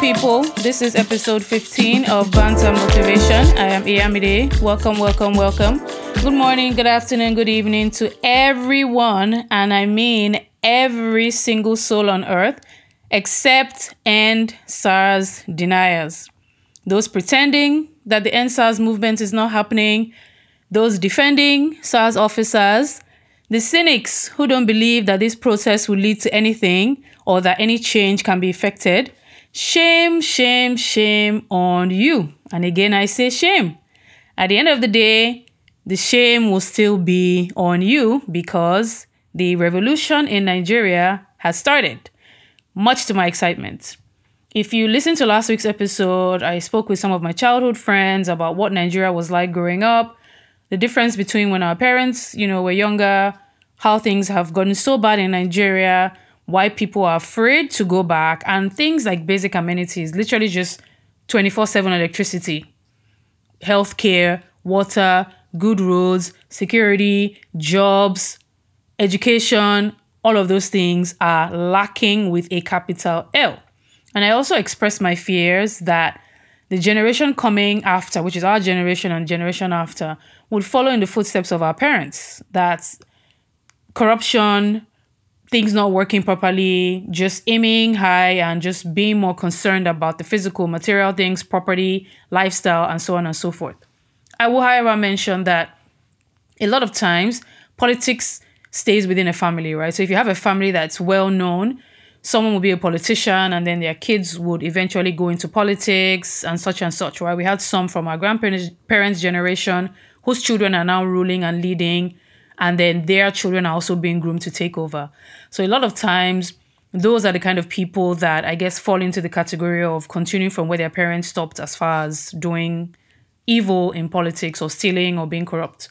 people. This is episode 15 of Banter Motivation. I am Iyamide. Welcome, welcome, welcome. Good morning, good afternoon, good evening to everyone, and I mean every single soul on earth, except EndSARS deniers. Those pretending that the end SARS movement is not happening, those defending SARS officers, the cynics who don't believe that this process will lead to anything or that any change can be effected, Shame, shame, shame on you. And again, I say shame. At the end of the day, the shame will still be on you because the revolution in Nigeria has started, much to my excitement. If you listen to last week's episode, I spoke with some of my childhood friends about what Nigeria was like growing up, the difference between when our parents, you know, were younger, how things have gotten so bad in Nigeria, why people are afraid to go back, and things like basic amenities, literally just 24 7 electricity, healthcare, water, good roads, security, jobs, education, all of those things are lacking with a capital L. And I also expressed my fears that the generation coming after, which is our generation and generation after, would follow in the footsteps of our parents. That corruption, things not working properly, just aiming high and just being more concerned about the physical, material things, property, lifestyle, and so on and so forth. I will, however, mention that a lot of times politics stays within a family, right? So if you have a family that's well known, someone will be a politician and then their kids would eventually go into politics and such and such, right? We had some from our grandparents' generation whose children are now ruling and leading and then their children are also being groomed to take over. So a lot of times, those are the kind of people that I guess fall into the category of continuing from where their parents stopped as far as doing evil in politics or stealing or being corrupt.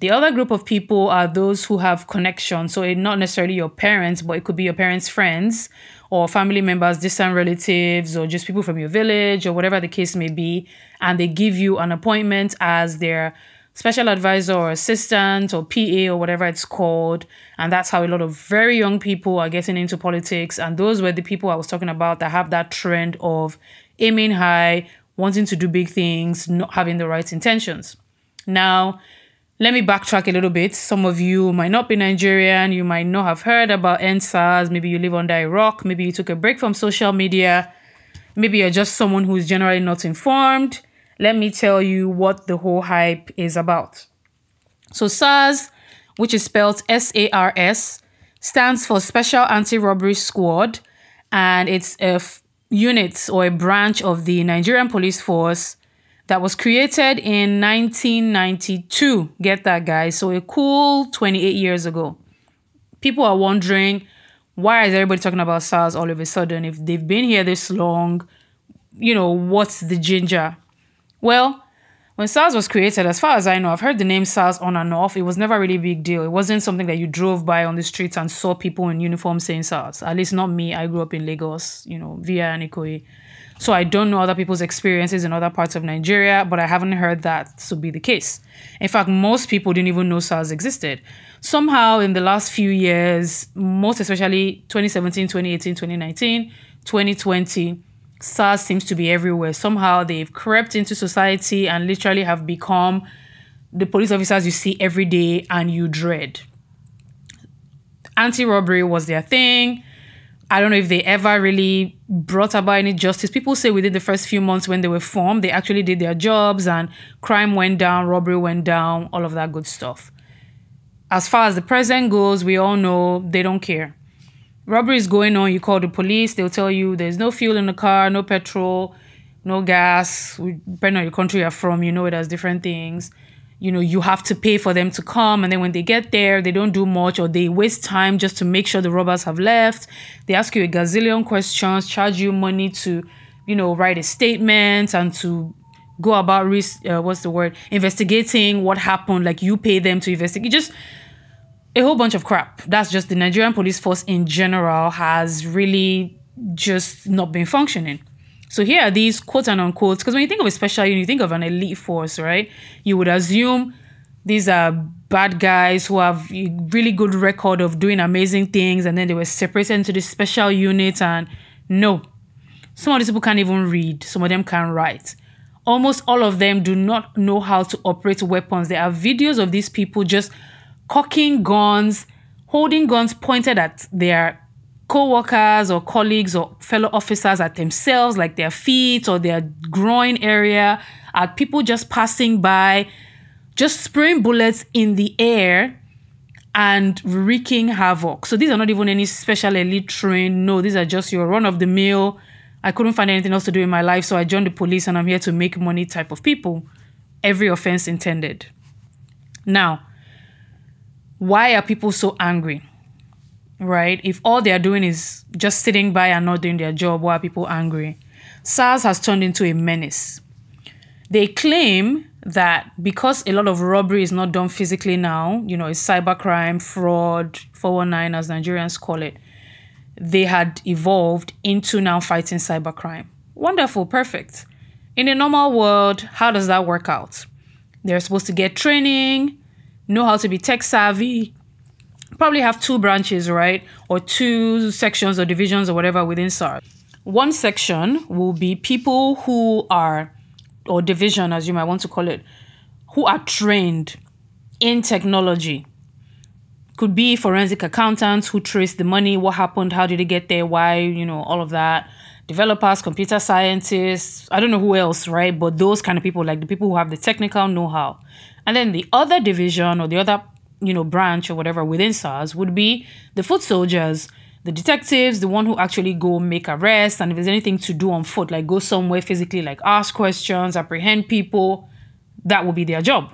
The other group of people are those who have connections. So, it, not necessarily your parents, but it could be your parents' friends or family members, distant relatives, or just people from your village or whatever the case may be. And they give you an appointment as their special advisor or assistant or PA or whatever it's called. And that's how a lot of very young people are getting into politics. And those were the people I was talking about that have that trend of aiming high, wanting to do big things, not having the right intentions. Now, let me backtrack a little bit. Some of you might not be Nigerian, you might not have heard about EndSARS, maybe you live under a rock, maybe you took a break from social media, maybe you're just someone who's generally not informed let me tell you what the whole hype is about. So, SARS, which is spelled S A R S, stands for Special Anti Robbery Squad, and it's a f- unit or a branch of the Nigerian police force that was created in 1992. Get that, guys. So, a cool 28 years ago. People are wondering why is everybody talking about SARS all of a sudden? If they've been here this long, you know, what's the ginger? Well, when SARS was created, as far as I know, I've heard the name SARS on and off. It was never really a big deal. It wasn't something that you drove by on the streets and saw people in uniform saying SARS. At least not me. I grew up in Lagos, you know, VI and Ikoyi. So I don't know other people's experiences in other parts of Nigeria, but I haven't heard that to be the case. In fact, most people didn't even know SARS existed. Somehow in the last few years, most especially 2017, 2018, 2019, 2020, SARS seems to be everywhere. Somehow they've crept into society and literally have become the police officers you see every day and you dread. Anti robbery was their thing. I don't know if they ever really brought about any justice. People say within the first few months when they were formed, they actually did their jobs and crime went down, robbery went down, all of that good stuff. As far as the present goes, we all know they don't care robbery is going on, you call the police, they'll tell you there's no fuel in the car, no petrol, no gas. Depending on your country you're from, you know it has different things. You know, you have to pay for them to come, and then when they get there, they don't do much or they waste time just to make sure the robbers have left. They ask you a gazillion questions, charge you money to, you know, write a statement and to go about uh, what's the word investigating what happened. Like you pay them to investigate. Just a whole bunch of crap. That's just the Nigerian police force in general has really just not been functioning. So here are these quote and unquote, because when you think of a special unit, you think of an elite force, right? You would assume these are bad guys who have a really good record of doing amazing things, and then they were separated into this special unit. And no, Some of these people can't even read, some of them can't write. Almost all of them do not know how to operate weapons. There are videos of these people just cocking guns, holding guns pointed at their co-workers or colleagues or fellow officers at themselves like their feet or their groin area at people just passing by just spraying bullets in the air and wreaking havoc. So these are not even any special elite trained. No these are just your run of the mill. I couldn't find anything else to do in my life so i joined the police and i'm here to make money type of people. Every offense intended. Now why are people so angry right? If all they are doing is just sitting by and not doing their job, why are people angry? SARS has turned into a menace. They claim that because a lot of robbery is not done physically now, you know, it's cybercrime, fraud, 419 as Nigerians call it, they had evolved into now fighting cybercrime. Wonderful, perfect. In a normal world, how does that work out? They're supposed to get training, know how to be tech savvy, probably have two branches, right? Or two sections or divisions or whatever within SARS. One section will be people who are, or division as you might want to call it, who are trained in technology. Could be forensic accountants who trace the money, what happened, how did it get there, why, you know, all of that. Developers, computer scientists, I don't know who else, right? But those kind of people, like the people who have the technical know how. And then the other division or the other you know, branch or whatever within SARS would be the foot soldiers, the detectives, the one who actually go make arrests, and if there's anything to do on foot, like go somewhere physically, like ask questions, apprehend people, that would be their job.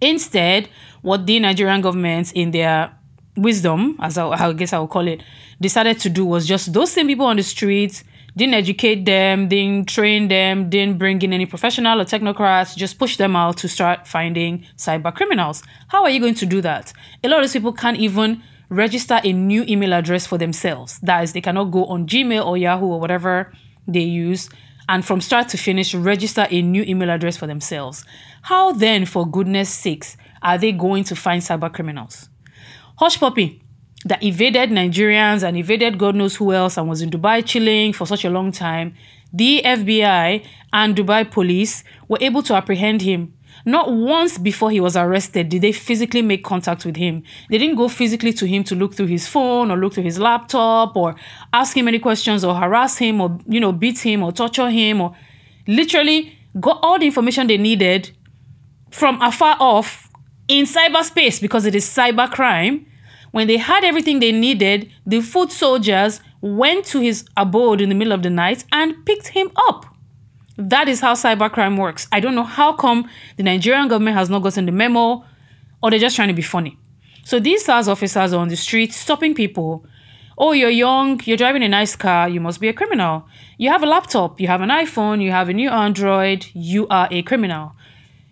Instead, what the Nigerian government, in their wisdom, as I, I guess I will call it, decided to do was just those same people on the streets didn't educate them, didn't train them, didn't bring in any professional or technocrats, just push them out to start finding cyber criminals. How are you going to do that? A lot of these people can't even register a new email address for themselves. That is, they cannot go on Gmail or Yahoo or whatever they use and from start to finish register a new email address for themselves. How then, for goodness sakes, are they going to find cyber criminals? Hushpuppi, that evaded Nigerians and evaded God knows who else and was in Dubai chilling for such a long time, the FBI and Dubai police were able to apprehend him. Not once before he was arrested did they physically make contact with him. They didn't go physically to him to look through his phone or look through his laptop or ask him any questions or harass him or you know beat him or torture him or literally got all the information they needed from afar off in cyberspace because it is cybercrime when they had everything they needed, the foot soldiers went to his abode in the middle of the night and picked him up. That is how cybercrime works. I don't know how come the Nigerian government has not gotten the memo or they're just trying to be funny. So these SARS officers are on the street stopping people. Oh, you're young, you're driving a nice car, you must be a criminal. You have a laptop, you have an iPhone, you have a new Android, you are a criminal.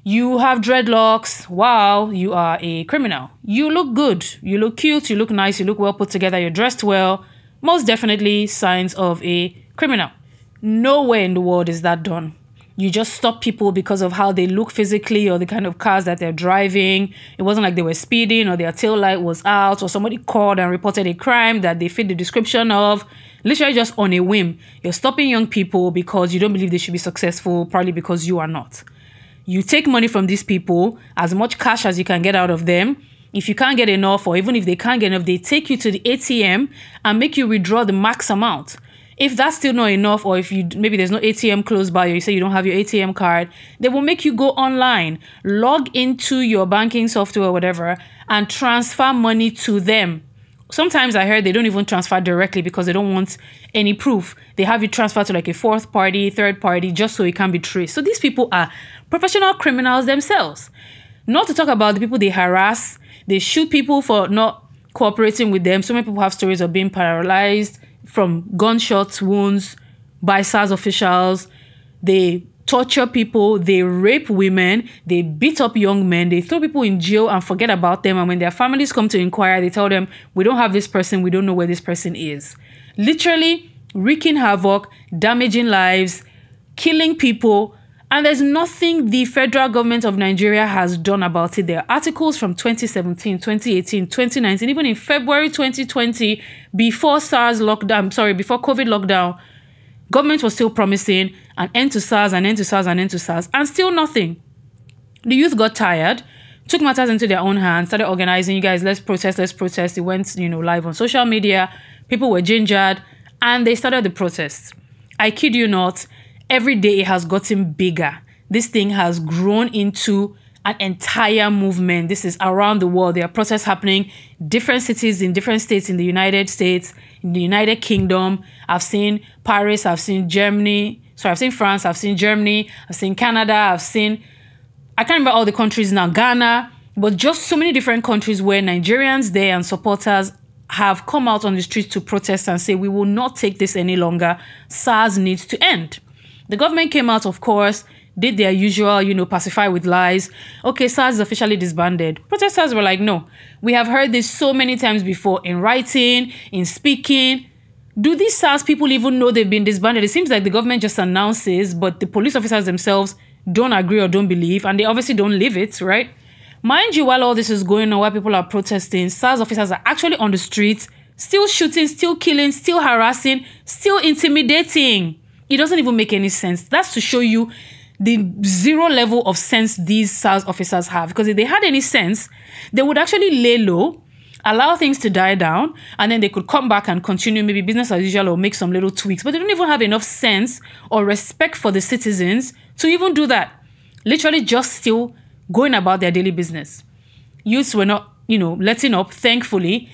You have dreadlocks. Wow, you are a criminal. You look good. You look cute. You look nice. You look well put together. You're dressed well. Most definitely signs of a criminal. Nowhere in the world is that done. You just stop people because of how they look physically or the kind of cars that they're driving. It wasn't like they were speeding or their tail light was out or somebody called and reported a crime that they fit the description of. Literally just on a whim. You're stopping young people because you don't believe they should be successful, probably because you are not. You take money from these people, as much cash as you can get out of them. If you can't get enough, or even if they can't get enough, they take you to the ATM and make you withdraw the max amount. If that's still not enough, or if you maybe there's no ATM close by, or you say you don't have your ATM card, they will make you go online, log into your banking software or whatever, and transfer money to them sometimes I heard they don't even transfer directly because they don't want any proof. They have it transferred to like a fourth party, third party, just so it can be traced. So these people are professional criminals themselves. Not to talk about the people they harass, they shoot people for not cooperating with them. So many people have stories of being paralyzed from gunshots, wounds by SARS officials. They torture people, they rape women, they beat up young men, they throw people in jail and forget about them. And when their families come to inquire, they tell them, We don't have this person, we don't know where this person is. Literally wreaking havoc, damaging lives, killing people, and there's nothing the federal government of Nigeria has done about it. There are articles from 2017, 2018, 2019, even in February 2020, before SARS lockdown, sorry, before COVID lockdown, Government was still promising an end to SARS, an end to SARS, an end to SARS, and still nothing. The youth got tired, took matters into their own hands, started organizing. You guys, let's protest, let's protest. It went, you know, live on social media. People were gingered, and they started the protests. I kid you not, every day it has gotten bigger. This thing has grown into an entire movement. This is around the world. There are protests happening, different cities in different states in the United States, in the United Kingdom. I've seen Paris, I've seen Germany. Sorry, I've seen France, I've seen Germany, I've seen Canada, I've seen I can't remember all the countries now, Ghana, but just so many different countries where Nigerians there and supporters have come out on the streets to protest and say we will not take this any longer. SARS needs to end. The government came out, of course, did their usual, you know, pacify with lies. Okay, SARS is officially disbanded. Protesters were like, no, we have heard this so many times before in writing, in speaking. Do these SARS people even know they've been disbanded? It seems like the government just announces, but the police officers themselves don't agree or don't believe, and they obviously don't live it, right? Mind you, while all this is going on, while people are protesting, SARS officers are actually on the streets, still shooting, still killing, still harassing, still intimidating. It doesn't even make any sense. That's to show you the zero level of sense these SARS officers have. Because if they had any sense, they would actually lay low, allow things to die down, and then they could come back and continue maybe business as usual or make some little tweaks. But they don't even have enough sense or respect for the citizens to even do that. Literally just still going about their daily business. Youths were not, you know, letting up, thankfully.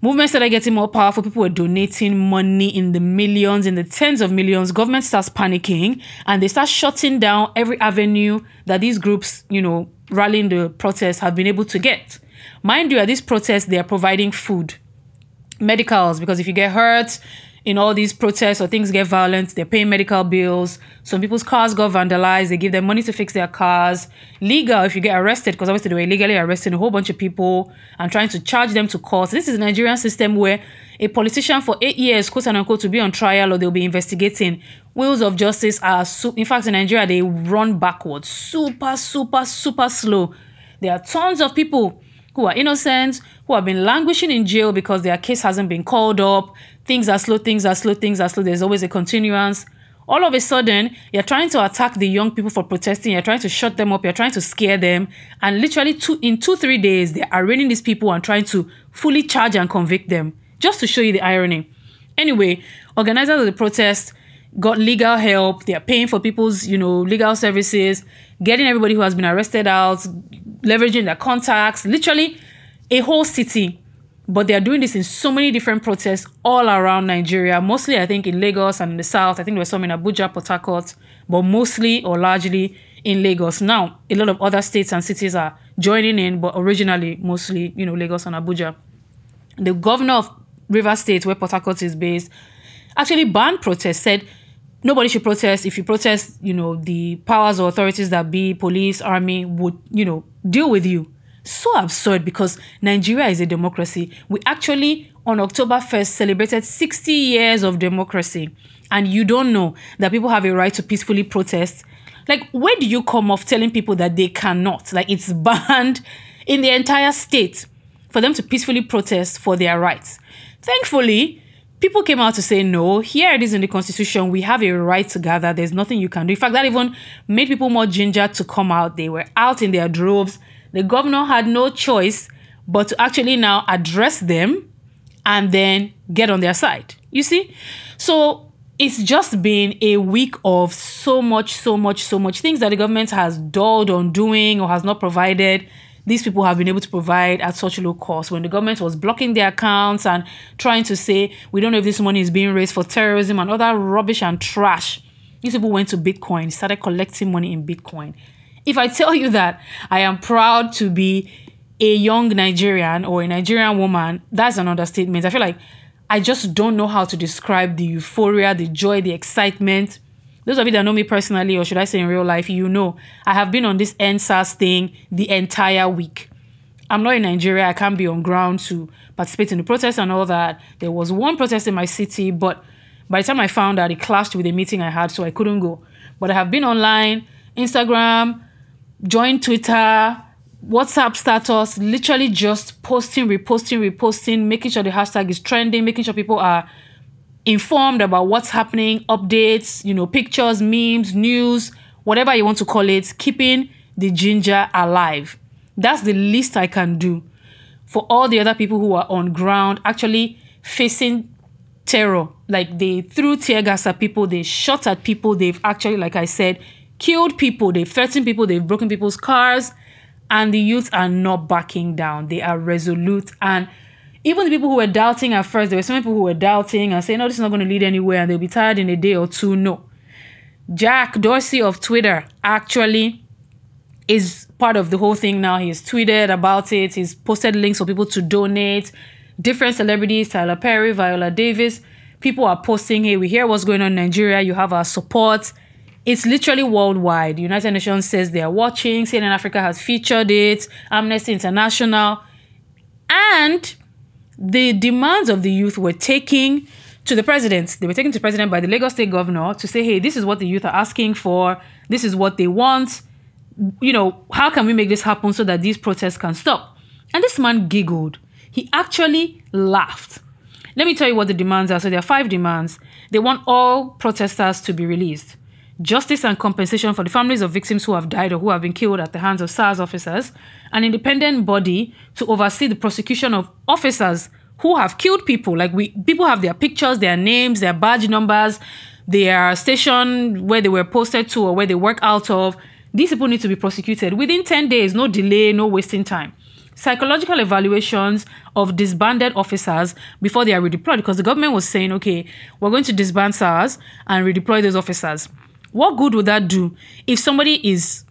Movements started getting more powerful. People were donating money in the millions, in the tens of millions. Government starts panicking and they start shutting down every avenue that these groups, you know, rallying the protests have been able to get. Mind you, at these protests, they are providing food, medicals, because if you get hurt, in all these protests or things get violent, they're paying medical bills. Some people's cars got vandalized. They give them money to fix their cars. Legal, if you get arrested, because obviously they were illegally arresting a whole bunch of people and trying to charge them to court. This is a Nigerian system where a politician for eight years, quote unquote, to be on trial or they'll be investigating. Wheels of justice are, su- in fact, in Nigeria, they run backwards. Super, super, super slow. There are tons of people who are innocent, who have been languishing in jail because their case hasn't been called up. Things are slow, things are slow, things are slow. There's always a continuance. All of a sudden, you're trying to attack the young people for protesting. You're trying to shut them up. You're trying to scare them. And literally, two, in two, three days, they're arraigning these people and trying to fully charge and convict them. Just to show you the irony. Anyway, organizers of the protest got legal help. They are paying for people's, you know, legal services, getting everybody who has been arrested out, leveraging their contacts. Literally, a whole city. But they are doing this in so many different protests all around Nigeria. Mostly, I think, in Lagos and in the south. I think there was some in Abuja, Port Harcourt, but mostly or largely in Lagos. Now, a lot of other states and cities are joining in, but originally, mostly, you know, Lagos and Abuja. The governor of River State, where Port Harcourt is based, actually banned protests, said nobody should protest. If you protest, you know, the powers or authorities that be, police, army, would, you know, deal with you so absurd because Nigeria is a democracy. We actually, on October 1st, celebrated 60 years of democracy. And you don't know that people have a right to peacefully protest. Like, where do you come off telling people that they cannot? Like, it's banned in the entire state for them to peacefully protest for their rights. Thankfully, people came out to say, no, here it is in the constitution. We have a right to gather. There's nothing you can do. In fact, that even made people more ginger to come out. They were out in their droves the governor had no choice but to actually now address them and then get on their side. You see? So it's just been a week of so much, so much, so much things that the government has dulled on doing or has not provided. These people have been able to provide at such low cost. When the government was blocking their accounts and trying to say, we don't know if this money is being raised for terrorism and other rubbish and trash, these people went to Bitcoin, started collecting money in Bitcoin. If I tell you that I am proud to be a young Nigerian or a Nigerian woman, that's an understatement. I feel like I just don't know how to describe the euphoria, the joy, the excitement. Those of you that know me personally, or should I say in real life, you know I have been on this EndSARS thing the entire week. I'm not in Nigeria. I can't be on ground to participate in the protest and all that. There was one protest in my city, but by the time I found out, it clashed with a meeting I had, so I couldn't go. But I have been online, Instagram, join Twitter, WhatsApp status, literally just posting, reposting, reposting, making sure the hashtag is trending, making sure people are informed about what's happening, updates, you know, pictures, memes, news, whatever you want to call it, keeping the ginger alive. That's the least I can do for all the other people who are on ground actually facing terror. Like they threw tear gas at people, they shot at people, they've actually, like I said, killed people, they've threatened people, they've broken people's cars, and the youths are not backing down. They are resolute. And even the people who were doubting at first, there were some people who were doubting and saying, no, this is not going to lead anywhere and they'll be tired in a day or two. No. Jack Dorsey of Twitter actually is part of the whole thing now. He's tweeted about it, he's posted links for people to donate. Different celebrities, Tyler Perry, Viola Davis, people are posting, hey, we hear what's going on in Nigeria, you have our support. It's literally worldwide. The United Nations says they are watching, CNN Africa has featured it, Amnesty International. And the demands of the youth were taking to the president. They were taken to the president by the Lagos state governor to say, hey, this is what the youth are asking for. This is what they want. You know, how can we make this happen so that these protests can stop? And this man giggled. He actually laughed. Let me tell you what the demands are. So there are five demands. They want all protesters to be released. Justice and compensation for the families of victims who have died or who have been killed at the hands of SARS officers. An independent body to oversee the prosecution of officers who have killed people. Like we people have their pictures, their names, their badge numbers, their station where they were posted to or where they work out of. These people need to be prosecuted within 10 days, no delay, no wasting time. Psychological evaluations of disbanded officers before they are redeployed because the government was saying, okay, we're going to disband SARS and redeploy those officers. What good would that do if somebody is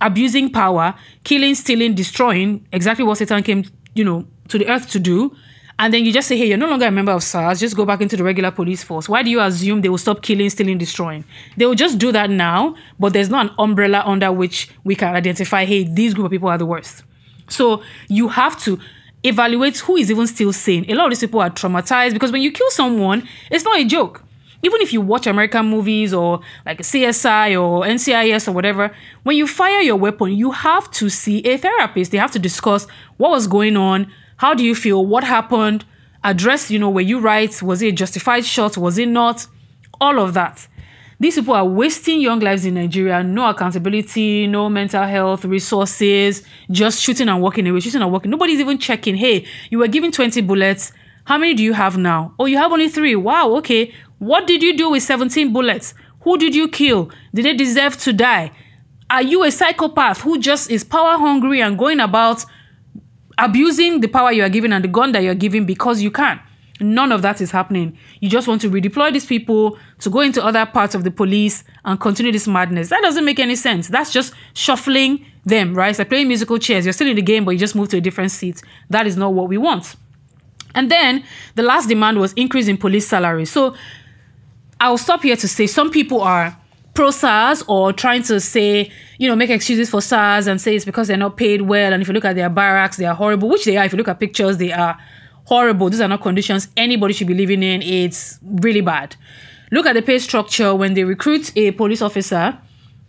abusing power, killing, stealing, destroying, exactly what Satan came, you know, to the earth to do, and then you just say, hey, you're no longer a member of SARS, just go back into the regular police force. Why do you assume they will stop killing, stealing, destroying? They will just do that now, but there's not an umbrella under which we can identify, hey, these group of people are the worst. So you have to evaluate who is even still sane. A lot of these people are traumatized because when you kill someone, it's not a joke. Even if you watch American movies or like CSI or NCIS or whatever, when you fire your weapon, you have to see a therapist. They have to discuss what was going on, how do you feel? What happened? Address, you know, were you right? Was it a justified shot? Was it not? All of that. These people are wasting young lives in Nigeria. No accountability, no mental health resources, just shooting and walking away, shooting and walking. Nobody's even checking. Hey, you were given 20 bullets. How many do you have now? Oh, you have only three. Wow, okay. What did you do with 17 bullets? Who did you kill? Did they deserve to die? Are you a psychopath who just is power hungry and going about abusing the power you are given and the gun that you're giving because you can. None of that is happening. You just want to redeploy these people to go into other parts of the police and continue this madness. That doesn't make any sense. That's just shuffling them, right? It's like playing musical chairs. You're still in the game, but you just move to a different seat. That is not what we want. And then the last demand was increase in police salary. So I'll stop here to say some people are pro SARS or trying to say, you know, make excuses for SARS and say it's because they're not paid well. And if you look at their barracks, they are horrible, which they are. If you look at pictures, they are horrible. These are not conditions anybody should be living in. It's really bad. Look at the pay structure when they recruit a police officer,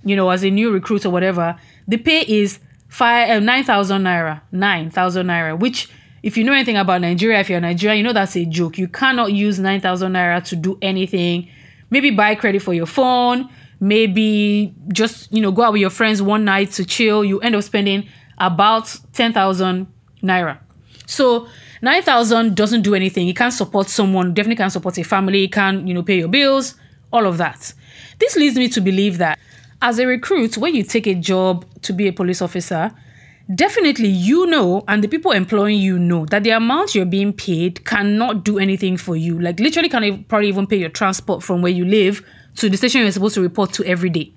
you know, as a new recruit or whatever, the pay is five uh, nine thousand naira. Nine thousand naira, which if you know anything about Nigeria, if you're Nigerian, you know that's a joke. You cannot use nine thousand naira to do anything. Maybe buy credit for your phone, maybe just you know go out with your friends one night to chill. You end up spending about 10,000 naira. So 9,000 doesn't do anything. It can't support someone definitely can't support a family. It can't you know pay your bills all of that. This leads me to believe that as a recruit when you take a job to be a police officer definitely you know and the people employing you know that the amount you're being paid cannot do anything for you like literally can't probably even pay your transport from where you live to the station you're supposed to report to every day.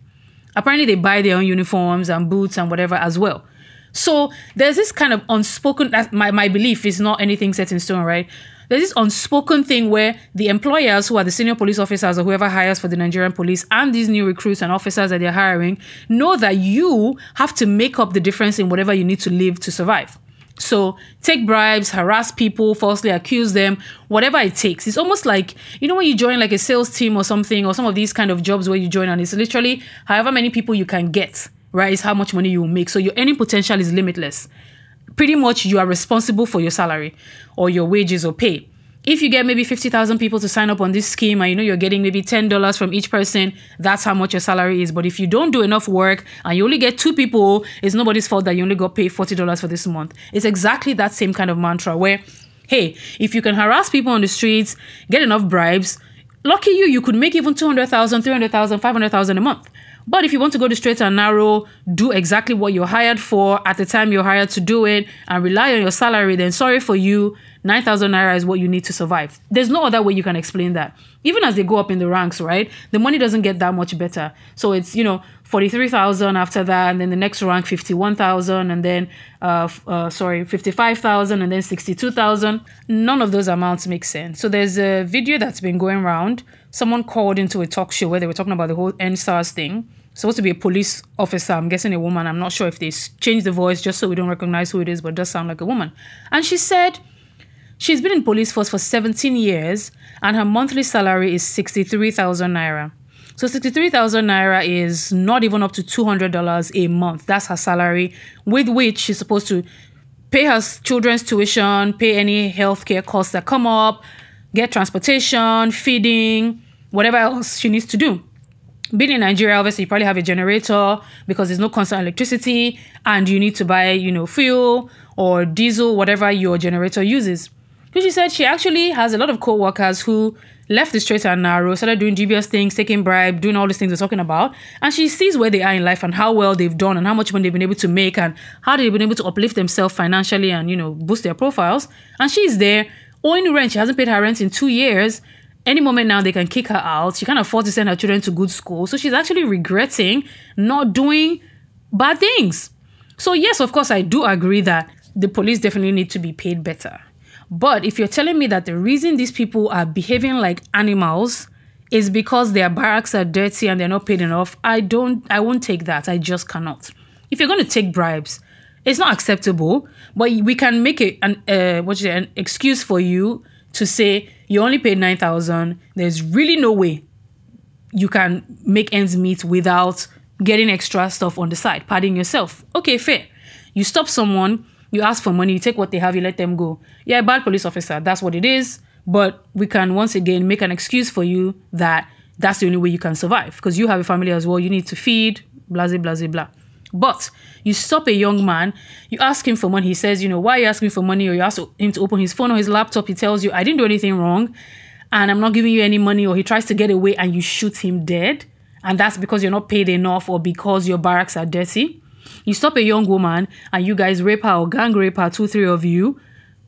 Apparently, they buy their own uniforms and boots and whatever as well. So there's this kind of unspoken. My my belief is not anything set in stone, right? There's this unspoken thing where the employers, who are the senior police officers or whoever hires for the Nigerian police, and these new recruits and officers that they're hiring, know that you have to make up the difference in whatever you need to live to survive. So take bribes, harass people, falsely accuse them, whatever it takes. It's almost like, you know, when you join like a sales team or something, or some of these kind of jobs where you join and it's literally however many people you can get, right? Is how much money you will make. So your earning potential is limitless. Pretty much you are responsible for your salary or your wages or pay. if you get maybe 50,000 people to sign up on this scheme and you know you're getting maybe $10 from each person, that's how much your salary is. But if you don't do enough work and you only get two people, it's nobody's fault that you only got paid $40 for this month. It's exactly that same kind of mantra where, hey, if you can harass people on the streets, get enough bribes, lucky you, you could make even 200,000, 300,000, 500,000 a month. But if you want to go the straight and narrow, do exactly what you're hired for at the time you're hired to do it and rely on your salary, then sorry for you. 9,000 naira is what you need to survive. There's no other way you can explain that. Even as they go up in the ranks, right? The money doesn't get that much better. So it's, you know, 43,000 after that, and then the next rank 51,000, and then, uh, uh, sorry, 55,000, and then 62,000. None of those amounts make sense. So there's a video that's been going around. Someone called into a talk show where they were talking about the whole EndSARS thing supposed to be a police officer. I'm guessing a woman. I'm not sure if they changed the voice just so we don't recognize who it is, but it does sound like a woman. And she said she's been in police force for 17 years and her monthly salary is 63,000 naira. So 63,000 naira is not even up to $200 a month. That's her salary, with which she's supposed to pay her children's tuition, pay any healthcare costs that come up, get transportation, feeding, whatever else she needs to do being in Nigeria, obviously you probably have a generator because there's no constant electricity and you need to buy, you know, fuel or diesel, whatever your generator uses. So she said she actually has a lot of co-workers who left the straight and narrow, started doing dubious things, taking bribe, doing all these things we're talking about. And she sees where they are in life and how well they've done and how much money they've been able to make and how they've been able to uplift themselves financially and, you know, boost their profiles. And she's there owing rent. She hasn't paid her rent in two years any moment now they can kick her out. She can't afford to send her children to good school. So she's actually regretting not doing bad things. So, yes, of course, I do agree that the police definitely need to be paid better. But if you're telling me that the reason these people are behaving like animals is because their barracks are dirty and they're not paid enough, I don't I won't take that. I just cannot. If you're going to take bribes, it's not acceptable, but we can make it an uh, what's it, an excuse for you to say you only paid 9000 there's really no way you can make ends meet without getting extra stuff on the side padding yourself. Okay fair. You stop someone you ask for money you take what they have you let them go. Yeah bad police officer that's what it is. But we can once again make an excuse for you that that's the only way you can survive because you have a family as well you need to feed blah blah blah blah but you stop a young man, you ask him for money. He says, you know, why are you asking for money? Or you ask him to open his phone or his laptop. He tells you, I didn't do anything wrong and I'm not giving you any money. Or he tries to get away and you shoot him dead. And that's because you're not paid enough or because your barracks are dirty. You stop a young woman and you guys rape her or gang rape her, two, three of you.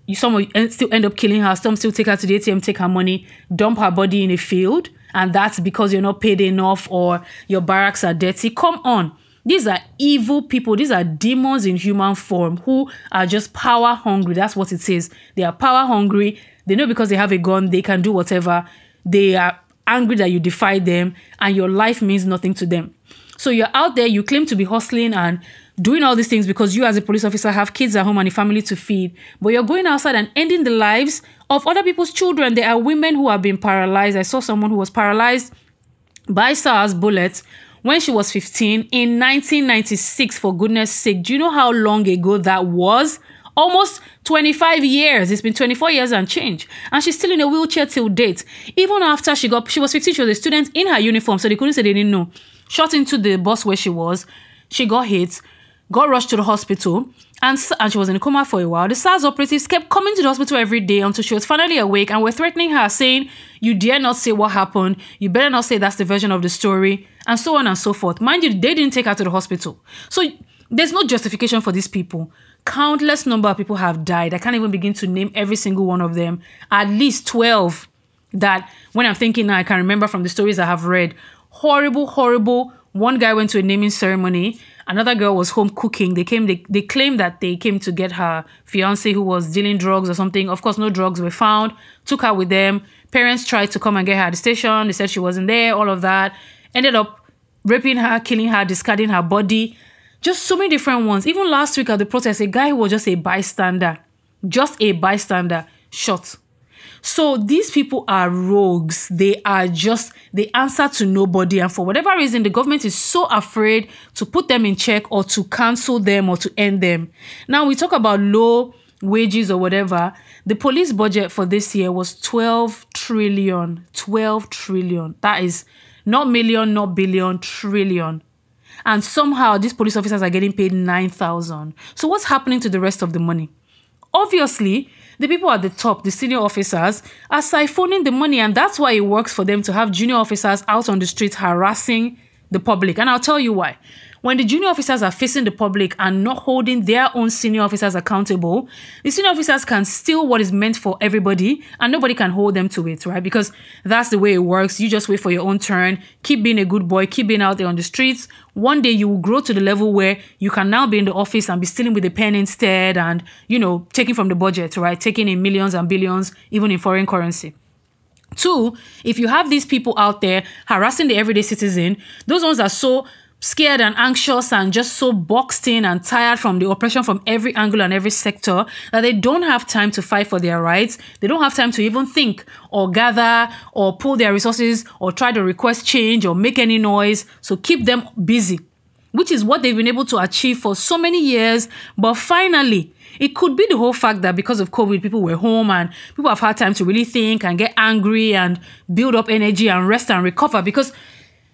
You some still end up killing her. Some still take her to the ATM, take her money, dump her body in a field. And that's because you're not paid enough or your barracks are dirty. Come on these are evil people. These are demons in human form who are just power hungry. That's what it says. They are power hungry. They know because they have a gun, they can do whatever. They are angry that you defy them and your life means nothing to them. So you're out there, you claim to be hustling and doing all these things because you, as a police officer, have kids at home and a family to feed. But you're going outside and ending the lives of other people's children. There are women who have been paralyzed. I saw someone who was paralyzed by SARS bullets when she was 15 in 1996, for goodness sake. Do you know how long ago that was? Almost 25 years. It's been 24 years and change. And she's still in a wheelchair till date. Even after she got, she was 15, she was a student in her uniform, so they couldn't say they didn't know. Shot into the bus where she was. She got hit, got rushed to the hospital and, and she was in a coma for a while. The SARS operatives kept coming to the hospital every day until she was finally awake and were threatening her, saying, You dare not say what happened. You better not say that's the version of the story, and so on and so forth. Mind you, they didn't take her to the hospital. So there's no justification for these people. Countless number of people have died. I can't even begin to name every single one of them. At least 12 that, when I'm thinking now, I can remember from the stories I have read. Horrible, horrible. One guy went to a naming ceremony Another girl was home cooking. They came, they, they claimed that they came to get her fiance who was dealing drugs or something. Of course, no drugs were found. Took her with them. Parents tried to come and get her at the station. They said she wasn't there, all of that. Ended up raping her, killing her, discarding her body. Just so many different ones. Even last week at the protest, a guy who was just a bystander, just a bystander, shot so these people are rogues. They are just, they answer to nobody. And for whatever reason, the government is so afraid to put them in check or to cancel them or to end them. Now we talk about low wages or whatever, the police budget for this year was 12 trillion. 12 trillion. That is not million, not billion, trillion. And somehow these police officers are getting paid 9,000. So what's happening to the rest of the money? Obviously, the people at the top, the senior officers, are siphoning the money, and that's why it works for them to have junior officers out on the street harassing the public. And I'll tell you why. When the junior officers are facing the public and not holding their own senior officers accountable, the senior officers can steal what is meant for everybody and nobody can hold them to it, right? Because that's the way it works. You just wait for your own turn, keep being a good boy, keep being out there on the streets. One day you will grow to the level where you can now be in the office and be stealing with a pen instead and, you know, taking from the budget, right? Taking in millions and billions, even in foreign currency. Two, if you have these people out there harassing the everyday citizen, those ones are so scared and anxious and just so boxed in and tired from the oppression from every angle and every sector that they don't have time to fight for their rights. They don't have time to even think or gather or pull their resources or try to request change or make any noise. So keep them busy, which is what they've been able to achieve for so many years. But finally, it could be the whole fact that because of COVID, people were home and people have had time to really think and get angry and build up energy and rest and recover because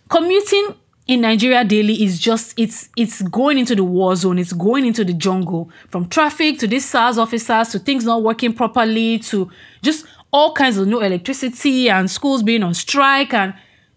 commuting in Nigeria daily is just it's it's going into the war zone, it's going into the jungle from traffic to these SARS officers to things not working properly to just all kinds of no electricity and schools being on strike and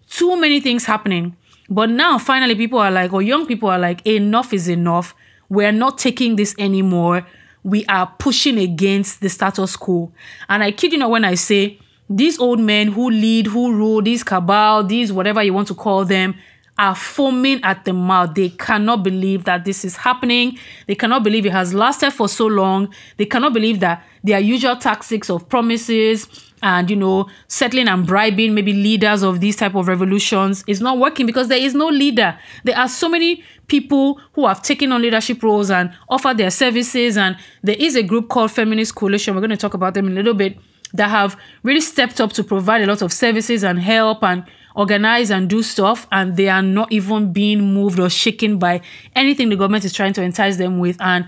too many things happening. But now finally people are like, or young people are like, enough is enough. We're not taking this anymore. We are pushing against the status quo. And I kid you not when I say these old men who lead, who rule, these cabal, these whatever you want to call them, are foaming at the mouth. They cannot believe that this is happening. They cannot believe it has lasted for so long. They cannot believe that their usual tactics of promises and you know settling and bribing maybe leaders of these type of revolutions is not working because there is no leader. There are so many people who have taken on leadership roles and offered their services and there is a group called Feminist Coalition. We're going to talk about them in a little bit that have really stepped up to provide a lot of services and help and organize and do stuff and they are not even being moved or shaken by anything the government is trying to entice them with. And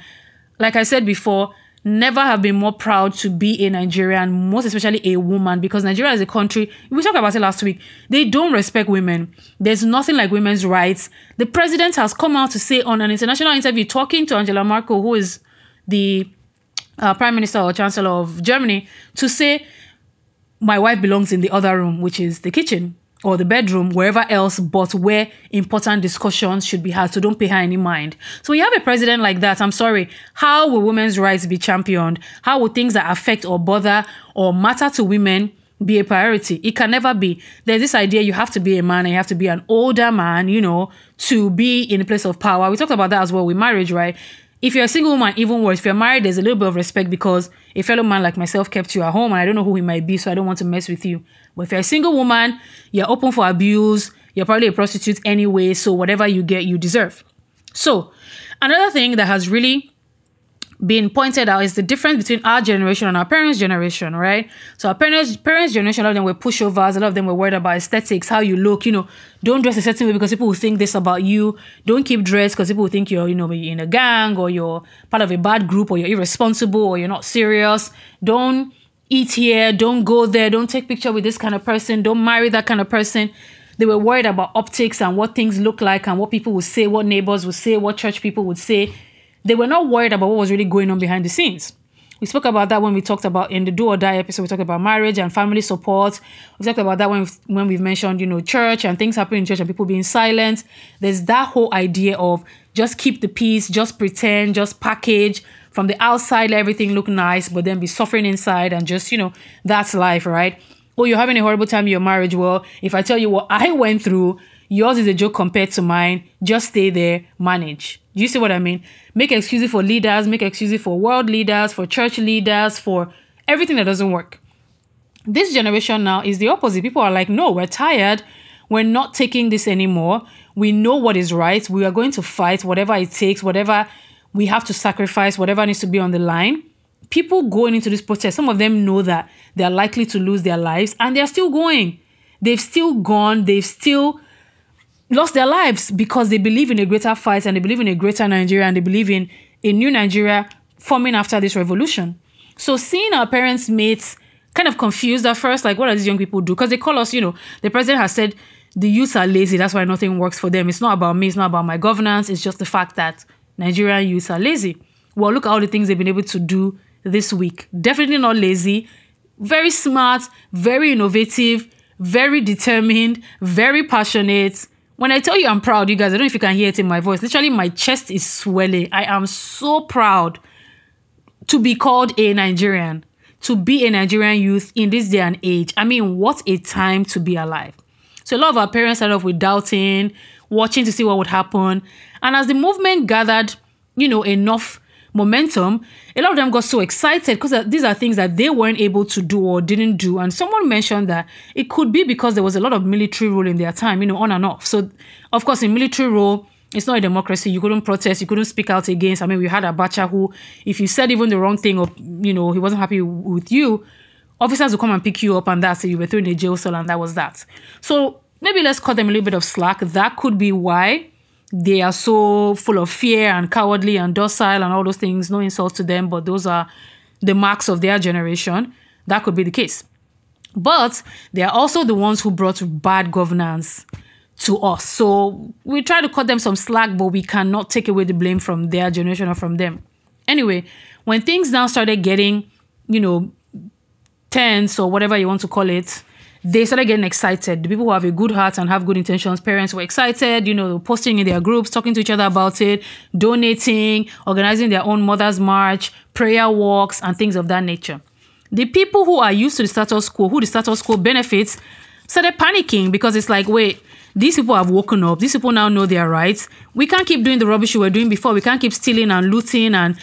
like I said before, never have been more proud to be a Nigerian, most especially a woman, because Nigeria is a country, we talked about it last week, they don't respect women. There's nothing like women's rights. The president has come out to say on an international interview, talking to Angela Merkel, who is the uh, prime minister or chancellor of Germany, to say, my wife belongs in the other room, which is the kitchen or the bedroom, wherever else, but where important discussions should be had. So don't pay her any mind. So you have a president like that, I'm sorry, how will women's rights be championed? How will things that affect or bother or matter to women be a priority? It can never be. There's this idea you have to be a man and you have to be an older man, you know, to be in a place of power. We talked about that as well with marriage, right? If you're a single woman, even worse, if you're married, there's a little bit of respect because a fellow man like myself kept you at home and I don't know who he might be, so I don't want to mess with you. But if you're a single woman, you're open for abuse, you're probably a prostitute anyway, so whatever you get, you deserve. So, another thing that has really been pointed out is the difference between our generation and our parents' generation, right? So our parents' parents' generation, a lot of them were pushovers, a lot of them were worried about aesthetics, how you look, you know, don't dress a certain way because people will think this about you. Don't keep dressed because people will think you're, you know, in a gang or you're part of a bad group or you're irresponsible or you're not serious. Don't eat here, don't go there, don't take picture with this kind of person, don't marry that kind of person. They were worried about optics and what things look like and what people would say, what neighbors would say, what church people would say they were not worried about what was really going on behind the scenes. We spoke about that when we talked about in the do or die episode. We talked about marriage and family support. We talked about that when we've, when we've mentioned you know church and things happening in church and people being silent. There's that whole idea of just keep the peace, just pretend, just package from the outside, let everything look nice, but then be suffering inside and just you know that's life, right? Oh, you're having a horrible time in your marriage. Well, if I tell you what I went through, yours is a joke compared to mine. Just stay there, manage. You see what I mean? Make excuses for leaders, make excuses for world leaders, for church leaders, for everything that doesn't work. This generation now is the opposite. People are like, no, we're tired. We're not taking this anymore. We know what is right. We are going to fight whatever it takes, whatever we have to sacrifice, whatever needs to be on the line. People going into this protest, some of them know that they're likely to lose their lives and they're still going. They've still gone. They've still lost their lives because they believe in a greater fight and they believe in a greater Nigeria and they believe in a new Nigeria forming after this revolution. So seeing our parents' mates kind of confused at first, like, what are these young people do? Because they call us, you know, the president has said the youths are lazy. That's why nothing works for them. It's not about me. It's not about my governance. It's just the fact that Nigerian youths are lazy. Well, look at all the things they've been able to do this week. Definitely not lazy. Very smart, very innovative, very determined, very passionate. When I tell you I'm proud, you guys, I don't know if you can hear it in my voice. Literally, my chest is swelling. I am so proud to be called a Nigerian, to be a Nigerian youth in this day and age. I mean, what a time to be alive. So, a lot of our parents started off with doubting, watching to see what would happen. And as the movement gathered, you know, enough momentum, a lot of them got so excited because uh, these are things that they weren't able to do or didn't do. And someone mentioned that it could be because there was a lot of military rule in their time, you know, on and off. So, of course, in military rule, it's not a democracy. You couldn't protest. You couldn't speak out against. I mean, we had a Abacha who, if you said even the wrong thing or, you know, he wasn't happy with you, officers would come and pick you up and that's it. You were thrown in a jail cell and that was that. So maybe let's cut them a little bit of slack. That could be why they are so full of fear and cowardly and docile and all those things. No insult to them, but those are the marks of their generation. That could be the case. But they are also the ones who brought bad governance to us. So we try to cut them some slack, but we cannot take away the blame from their generation or from them. Anyway, when things now started getting, you know, tense or whatever you want to call it, they started getting excited. The people who have a good heart and have good intentions, parents were excited, you know, posting in their groups, talking to each other about it, donating, organizing their own mother's march, prayer walks, and things of that nature. The people who are used to the status quo, who the status quo benefits, started panicking because it's like, wait, these people have woken up. These people now know their rights. We can't keep doing the rubbish we were doing before. We can't keep stealing and looting and,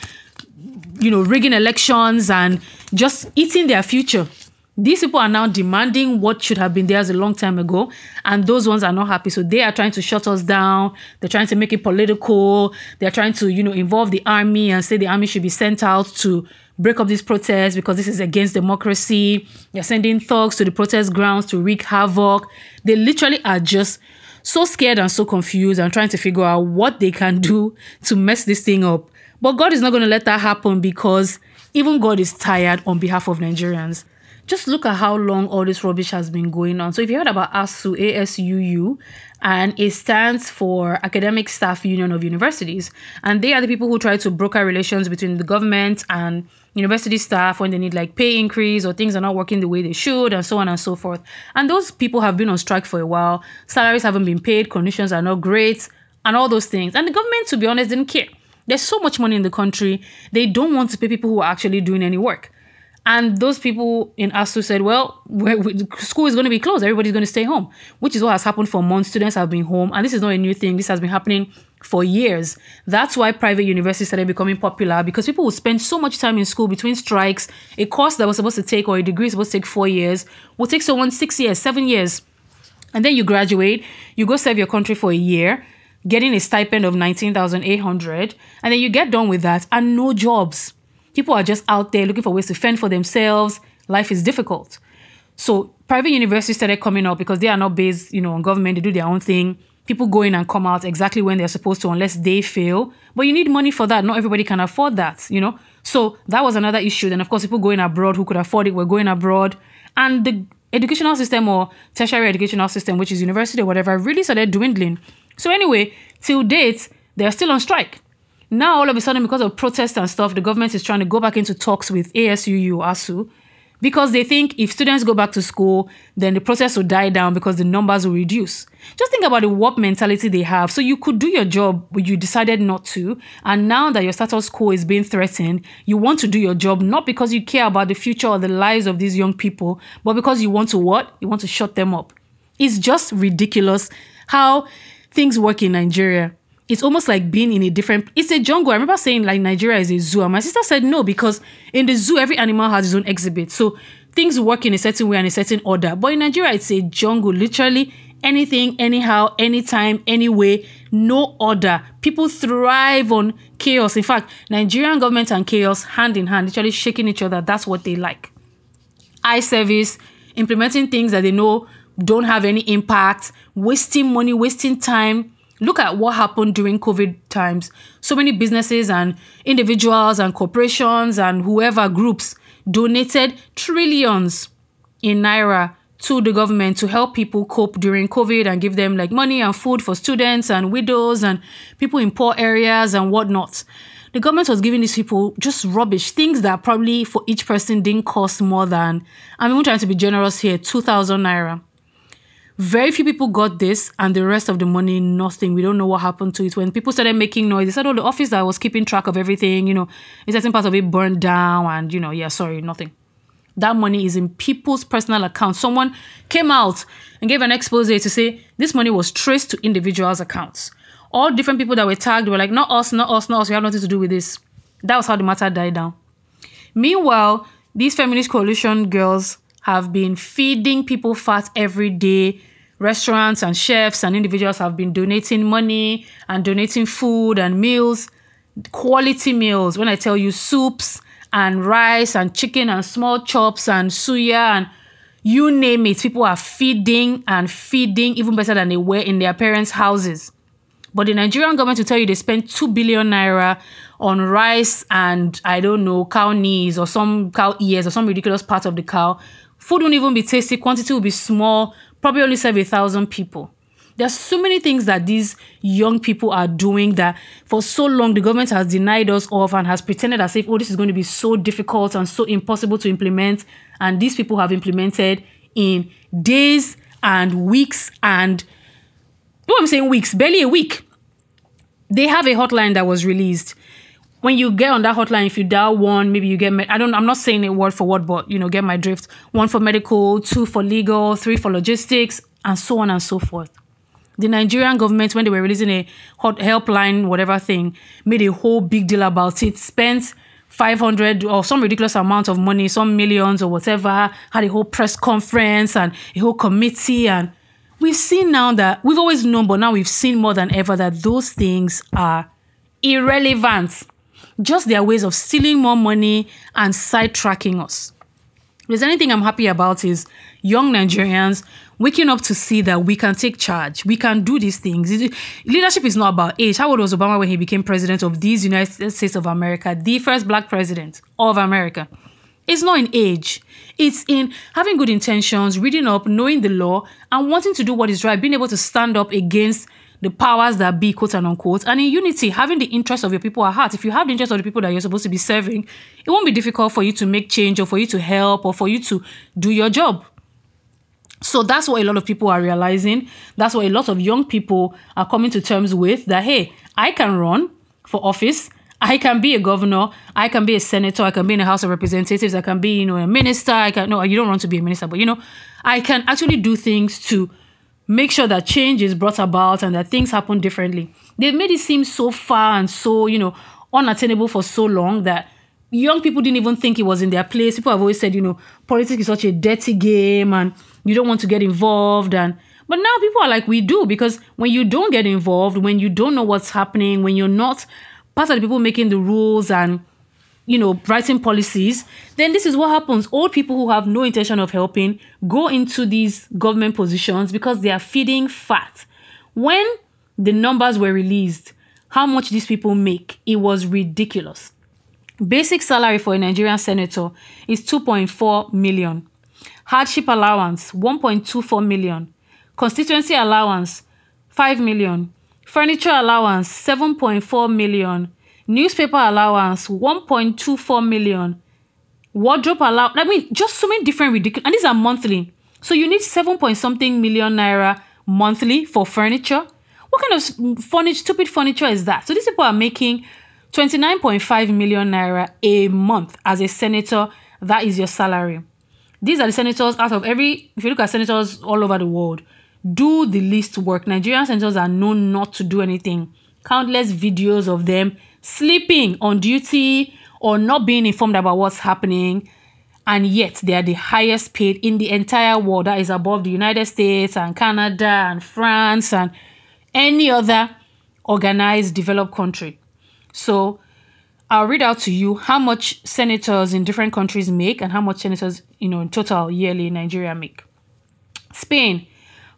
you know, rigging elections and just eating their future. These people are now demanding what should have been theirs a long time ago, and those ones are not happy. So they are trying to shut us down. They're trying to make it political. They're trying to, you know, involve the army and say the army should be sent out to break up this protest because this is against democracy. They're sending thugs to the protest grounds to wreak havoc. They literally are just so scared and so confused and trying to figure out what they can do to mess this thing up. But God is not going to let that happen because even God is tired on behalf of Nigerians just look at how long all this rubbish has been going on. So if you heard about ASU, ASUU, and it stands for Academic Staff Union of Universities, and they are the people who try to broker relations between the government and university staff when they need like pay increase or things are not working the way they should and so on and so forth. And those people have been on strike for a while. Salaries haven't been paid, conditions are not great, and all those things. And the government, to be honest, didn't care. There's so much money in the country, they don't want to pay people who are actually doing any work. And those people in ASU said, well, school is going to be closed. Everybody's going to stay home, which is what has happened for months. Students have been home. And this is not a new thing. This has been happening for years. That's why private universities started becoming popular because people would spend so much time in school between strikes. A course that was supposed to take, or a degree supposed to take four years, will take someone six years, seven years. And then you graduate, you go serve your country for a year, getting a stipend of 19,800. And then you get done with that and no jobs people are just out there looking for ways to fend for themselves. Life is difficult. So private universities started coming up because they are not based, you know, on government. They do their own thing. People go in and come out exactly when they're supposed to, unless they fail. But you need money for that. Not everybody can afford that, you know. So that was another issue. Then of course, people going abroad who could afford it were going abroad, and the educational system or tertiary educational system, which is university or whatever, really started dwindling. So anyway, till date, they're still on strike. Now, all of a sudden, because of protests and stuff, the government is trying to go back into talks with ASUU, ASU, because they think if students go back to school, then the process will die down because the numbers will reduce. Just think about the warp mentality they have. So you could do your job, but you decided not to. And now that your status quo is being threatened, you want to do your job not because you care about the future or the lives of these young people, but because you want to what? You want to shut them up. It's just ridiculous how things work in Nigeria it's almost like being in a different it's a jungle. I remember saying like Nigeria is a zoo. And my sister said no, because in the zoo, every animal has its own exhibit. So things work in a certain way and a certain order. But in Nigeria, it's a jungle. Literally anything, anyhow, anytime, anyway, no order. People thrive on chaos. In fact, Nigerian government and chaos hand in hand, literally shaking each other. That's what they like. Eye service, implementing things that they know don't have any impact, wasting money, wasting time Look at what happened during COVID times. So many businesses and individuals and corporations and whoever groups donated trillions in naira to the government to help people cope during COVID and give them like money and food for students and widows and people in poor areas and whatnot. The government was giving these people just rubbish, things that probably for each person didn't cost more than, I'm even trying to be generous here, 2,000 naira. Very few people got this, and the rest of the money, nothing. We don't know what happened to it. When people started making noise, they said, Oh, the office that was keeping track of everything, you know, a certain part of it burned down, and, you know, yeah, sorry, nothing. That money is in people's personal accounts. Someone came out and gave an expose to say this money was traced to individuals' accounts. All different people that were tagged were like, Not us, not us, not us. We have nothing to do with this. That was how the matter died down. Meanwhile, these feminist coalition girls have been feeding people fat every day. Restaurants and chefs and individuals have been donating money and donating food and meals, quality meals. When I tell you soups and rice and chicken and small chops and suya and you name it, people are feeding and feeding even better than they were in their parents' houses. But the Nigerian government will tell you they spent 2 billion naira on rice and I don't know, cow knees or some cow ears or some ridiculous part of the cow Food won't even be tasty, quantity will be small, probably only serve a thousand people. There's so many things that these young people are doing that for so long the government has denied us of and has pretended as if, oh, this is going to be so difficult and so impossible to implement. And these people have implemented in days and weeks and what I'm saying weeks, barely a week. They have a hotline that was released when you get on that hotline, if you dial one, maybe you get, med- I don't, I'm not saying it word for word, but you know, get my drift. One for medical, two for legal, three for logistics, and so on and so forth. The Nigerian government, when they were releasing a hot helpline, whatever thing, made a whole big deal about it, spent 500 or some ridiculous amount of money, some millions or whatever, had a whole press conference and a whole committee. And we've seen now that we've always known, but now we've seen more than ever that those things are irrelevant just their ways of stealing more money and sidetracking us. If there's anything I'm happy about is young Nigerians waking up to see that we can take charge. We can do these things. Leadership is not about age. How old was Obama when he became president of these United States of America, the first black president of America? It's not in age. It's in having good intentions, reading up, knowing the law, and wanting to do what is right, being able to stand up against the powers that be, quote and unquote, and in unity, having the interest of your people at heart. If you have the interest of the people that you're supposed to be serving, it won't be difficult for you to make change or for you to help or for you to do your job. So that's what a lot of people are realizing. That's what a lot of young people are coming to terms with that, hey, I can run for office. I can be a governor. I can be a senator. I can be in the House of Representatives. I can be, you know, a minister. I can, no, you don't want to be a minister, but, you know, I can actually do things to make sure that change is brought about and that things happen differently. They've made it seem so far and so, you know, unattainable for so long that young people didn't even think it was in their place. People have always said, you know, politics is such a dirty game and you don't want to get involved and but now people are like we do because when you don't get involved, when you don't know what's happening, when you're not part of the people making the rules and you know, writing policies, then this is what happens. Old people who have no intention of helping go into these government positions because they are feeding fat. When the numbers were released, how much these people make, it was ridiculous. Basic salary for a Nigerian senator is 2.4 million. Hardship allowance 1.24 million. Constituency allowance 5 million. Furniture allowance 7.4 million newspaper allowance 1.24 million. Wardrobe allowance i mean just so many different ridiculous and these are monthly. So you need 7 point something million naira monthly for furniture. What kind of mm, furniture stupid furniture is that? So these people are making 29.5 million naira a month as a senator. That is your salary. These are the senators out of every if you look at senators all over the world do the least work. Nigerian senators are known not to do anything. Countless videos of them sleeping on duty or not being informed about what's happening. And yet they are the highest paid in the entire world. That is above the united states and canada and france and any other organized developed country. So i'll read out to you how much senators in different countries make and how much senators you know in total yearly nigeria make. Spain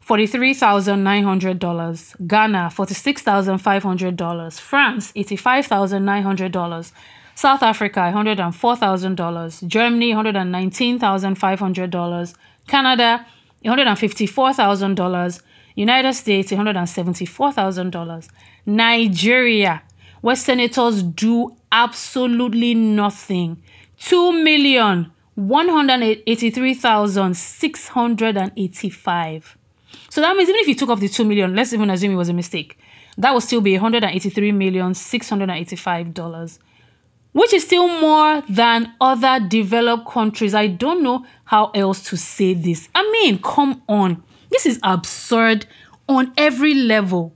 $43,900, Ghana $46,500, France $85,900, South Africa $104,000, Germany $119,500, Canada $154,000, United States $174,000, Nigeria, where senators do absolutely nothing, 2 million. 183,685. So that means even if you took off the two million, let's even assume it was a mistake, that would still be one hundred eighty-three million six hundred eighty-five dollars, which is still more than other developed countries. I don't know how else to say this. I mean, come on, this is absurd on every level.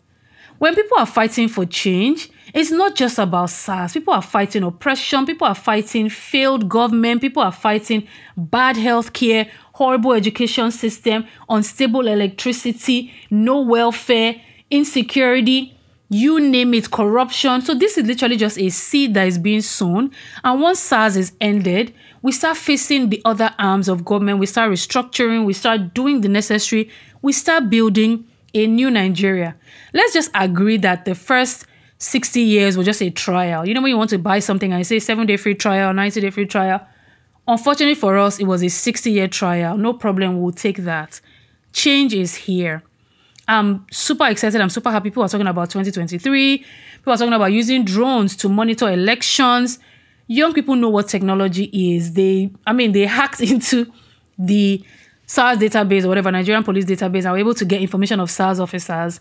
When people are fighting for change, it's not just about SARS. People are fighting oppression. People are fighting failed government. People are fighting bad health care, horrible education system, unstable electricity, no welfare, insecurity, you name it, corruption. So this is literally just a seed that is being sown. And once SARS is ended, we start facing the other arms of government. We start restructuring. We start doing the necessary. We start building a new Nigeria. Let's just agree that the first 60 years was just a trial. You know, when you want to buy something and you say seven day free trial, 90 day free trial. Unfortunately for us, it was a 60 year trial. No problem, we'll take that. Change is here. I'm super excited. I'm super happy. People are talking about 2023. People are talking about using drones to monitor elections. Young people know what technology is. They, I mean, they hacked into the SARS database or whatever, Nigerian police database, are able to get information of SARS officers.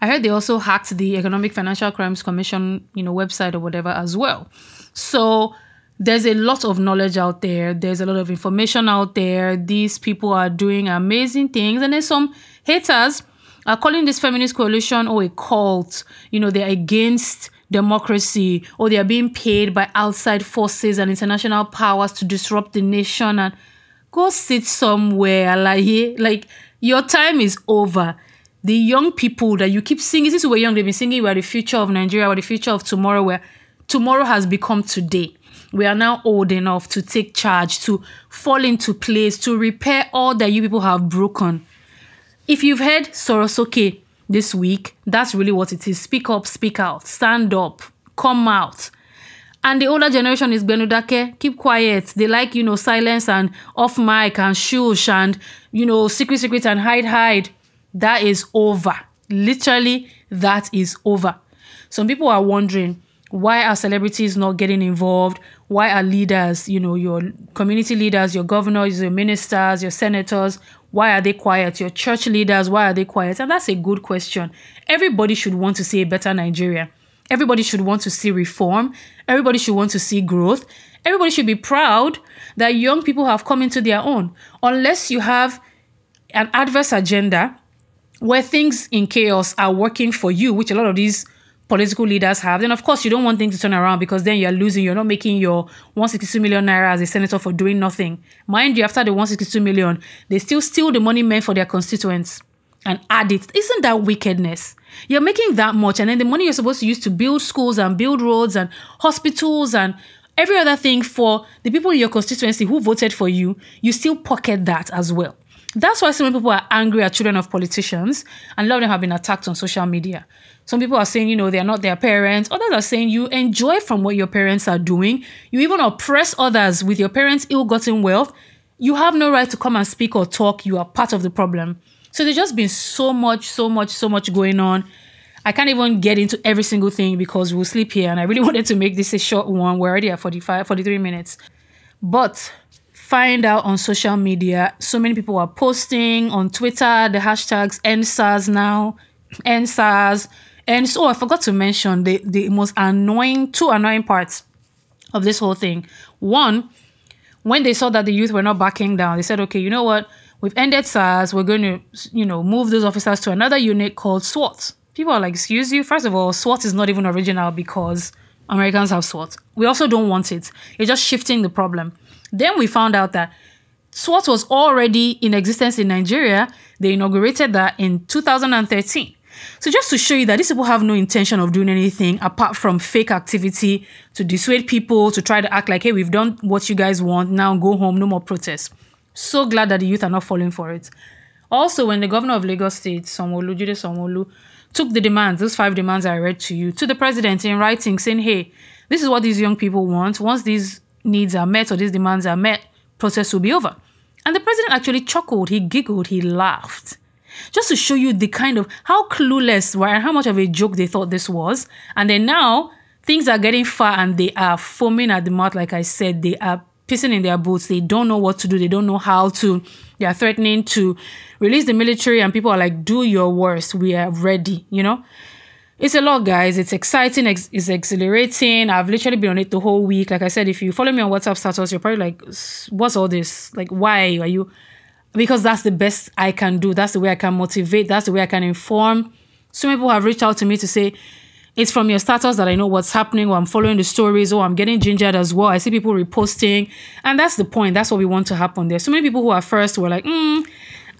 I heard they also hacked the Economic Financial Crimes Commission, you know, website or whatever as well. So there's a lot of knowledge out there. There's a lot of information out there. These people are doing amazing things. And there's some haters are calling this feminist coalition or oh, a cult. You know, they're against democracy or they are being paid by outside forces and international powers to disrupt the nation and go sit somewhere like like your time is over the young people that you keep singing since we were young they've been singing are the future of nigeria are the future of tomorrow where tomorrow has become today we are now old enough to take charge to fall into place to repair all that you people have broken if you've heard sorosoke this week that's really what it is speak up speak out stand up come out and the older generation is Benudake, keep quiet. They like, you know, silence and off mic and shush and, you know, secret, secret and hide, hide. That is over. Literally, that is over. Some people are wondering why are celebrities not getting involved? Why are leaders, you know, your community leaders, your governors, your ministers, your senators, why are they quiet? Your church leaders, why are they quiet? And that's a good question. Everybody should want to see a better Nigeria. Everybody should want to see reform. Everybody should want to see growth. Everybody should be proud that young people have come into their own. Unless you have an adverse agenda where things in chaos are working for you, which a lot of these political leaders have, then of course you don't want things to turn around because then you're losing. You're not making your 162 million naira as a senator for doing nothing. Mind you, after the 162 million, they still steal the money meant for their constituents and add it. Isn't that wickedness? You're making that much, and then the money you're supposed to use to build schools and build roads and hospitals and every other thing for the people in your constituency who voted for you, you still pocket that as well. That's why so many people are angry at children of politicians, and a lot of them have been attacked on social media. Some people are saying, you know, they're not their parents. Others are saying you enjoy from what your parents are doing. You even oppress others with your parents' ill gotten wealth. You have no right to come and speak or talk. You are part of the problem. So there's just been so much, so much, so much going on. I can't even get into every single thing because we'll sleep here. And I really wanted to make this a short one. We're already at 45, 43 minutes. But find out on social media. So many people are posting on Twitter the hashtags EndSARS now, EndSARS. And so I forgot to mention the, the most annoying, two annoying parts of this whole thing. One, when they saw that the youth were not backing down, they said, okay, you know what? we've ended SARS. We're going to, you know, move those officers to another unit called SWAT. People are like, excuse you. First of all, SWAT is not even original because Americans have SWAT. We also don't want it. You're just shifting the problem. Then we found out that SWAT was already in existence in Nigeria. They inaugurated that in 2013. So just to show you that these people have no intention of doing anything apart from fake activity to dissuade people to try to act like, hey, we've done what you guys want. Now go home, no more protests. So glad that the youth are not falling for it. Also, when the governor of Lagos State, Sanwo-Olu, Jide Sanwo-Olu, took the demands, those five demands I read to you, to the president in writing saying, hey, this is what these young people want. Once these needs are met or these demands are met, process will be over. And the president actually chuckled, he giggled, he laughed. Just to show you the kind of how clueless were and how much of a joke they thought this was. And then now things are getting far and they are foaming at the mouth, like I said, they are pissing in their boots. They don't know what to do. They don't know how to. They are threatening to release the military, and people are like, "Do your worst. We are ready." You know, it's a lot, guys. It's exciting. It's exhilarating. I've literally been on it the whole week. Like I said, if you follow me on WhatsApp status, you're probably like, "What's all this? Like, why are you?" Because that's the best I can do. That's the way I can motivate. That's the way I can inform. Some people have reached out to me to say, it's from your status that I know what's happening, or I'm following the stories, or I'm getting gingered as well. I see people reposting, and that's the point. That's what we want to happen. There's so many people who are first were like, mm,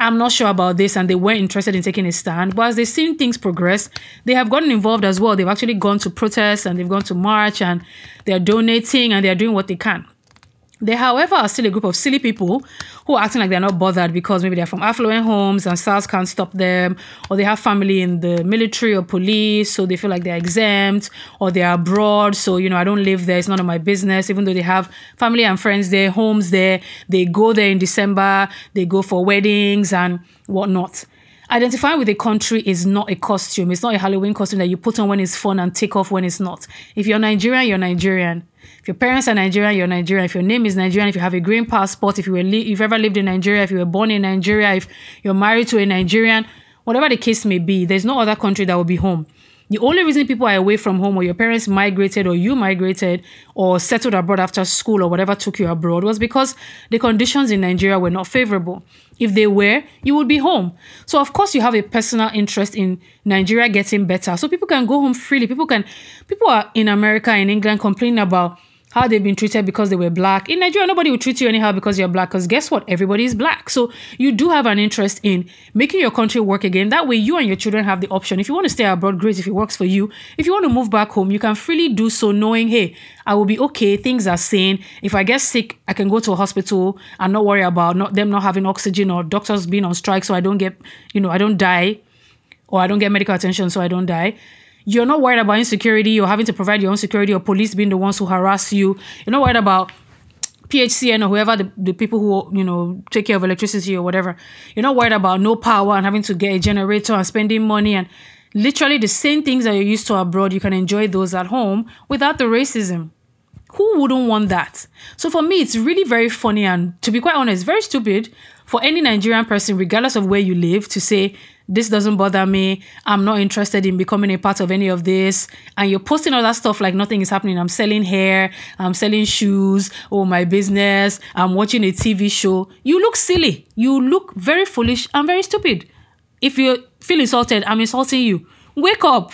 I'm not sure about this, and they weren't interested in taking a stand. But as they've seen things progress, they have gotten involved as well. They've actually gone to protest and they've gone to march and they're donating and they're doing what they can. They, however, are still a group of silly people who are acting like they're not bothered because maybe they're from affluent homes and SARS can't stop them, or they have family in the military or police, so they feel like they're exempt, or they're abroad, so you know, I don't live there, it's none of my business, even though they have family and friends there, homes there, they go there in December, they go for weddings and whatnot. Identifying with a country is not a costume. It's not a Halloween costume that you put on when it's fun and take off when it's not. If you're Nigerian, you're Nigerian. If your parents are Nigerian, you're Nigerian. If your name is Nigerian, if you have a green passport, if you were li- if you've ever lived in Nigeria, if you were born in Nigeria, if you're married to a Nigerian, whatever the case may be, there's no other country that will be home. The only reason people are away from home or your parents migrated or you migrated or settled abroad after school or whatever took you abroad was because the conditions in Nigeria were not favorable. If they were, you would be home. So of course you have a personal interest in Nigeria getting better. So people can go home freely. People can people are in America in England complaining about how they've been treated because they were black. In Nigeria, nobody will treat you anyhow because you're black. Because guess what? Everybody is black. So you do have an interest in making your country work again. That way, you and your children have the option. If you want to stay abroad, great. If it works for you, if you want to move back home, you can freely do so, knowing, hey, I will be okay. Things are sane. If I get sick, I can go to a hospital and not worry about not them not having oxygen or doctors being on strike, so I don't get, you know, I don't die, or I don't get medical attention, so I don't die. You're not worried about insecurity or having to provide your own security or police being the ones who harass you. You're not worried about PHCN or whoever the, the people who you know take care of electricity or whatever. You're not worried about no power and having to get a generator and spending money and literally the same things that you're used to abroad. You can enjoy those at home without the racism. Who wouldn't want that? So for me, it's really very funny and to be quite honest, very stupid for any Nigerian person, regardless of where you live, to say this doesn't bother me. I'm not interested in becoming a part of any of this. And you're posting all that stuff like nothing is happening. I'm selling hair, I'm selling shoes, oh, my business, I'm watching a TV show. You look silly. You look very foolish and very stupid. If you feel insulted, I'm insulting you. Wake up.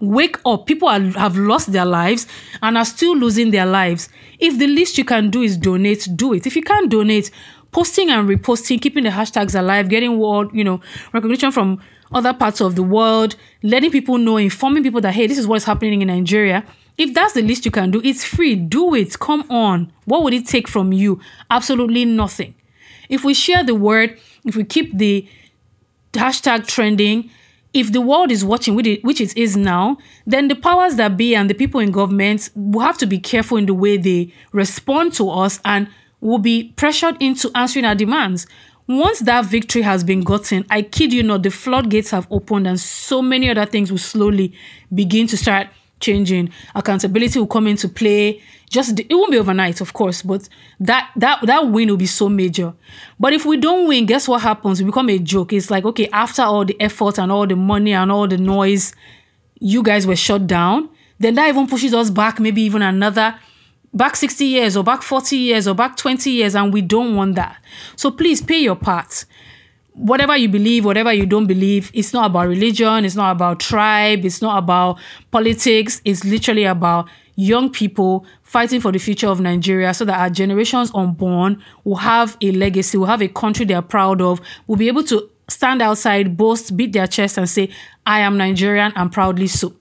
Wake up. People are, have lost their lives and are still losing their lives. If the least you can do is donate, do it. If you can't donate, posting and reposting, keeping the hashtags alive, getting world, you know, recognition from other parts of the world, letting people know, informing people that hey, this is what's happening in Nigeria. If that's the least you can do, it's free. Do it. Come on. What would it take from you? Absolutely nothing. If we share the word, if we keep the hashtag trending, if the world is watching, which it is now, then the powers that be and the people in government will have to be careful in the way they respond to us and will be pressured into answering our demands. Once that victory has been gotten, I kid you not, the floodgates have opened and so many other things will slowly begin to start changing. Accountability will come into play. Just it won't be overnight, of course, but that that that win will be so major. But if we don't win, guess what happens? We become a joke. It's like okay, after all the effort and all the money and all the noise, you guys were shut down. Then that even pushes us back, maybe even another back 60 years or back 40 years or back 20 years, and we don't want that. So please pay your part. Whatever you believe, whatever you don't believe, it's not about religion, it's not about tribe, it's not about politics, it's literally about young people fighting for the future of Nigeria so that our generations unborn will have a legacy, will have a country they are proud of, will be able to stand outside, boast, beat their chest, and say, I am Nigerian and proudly so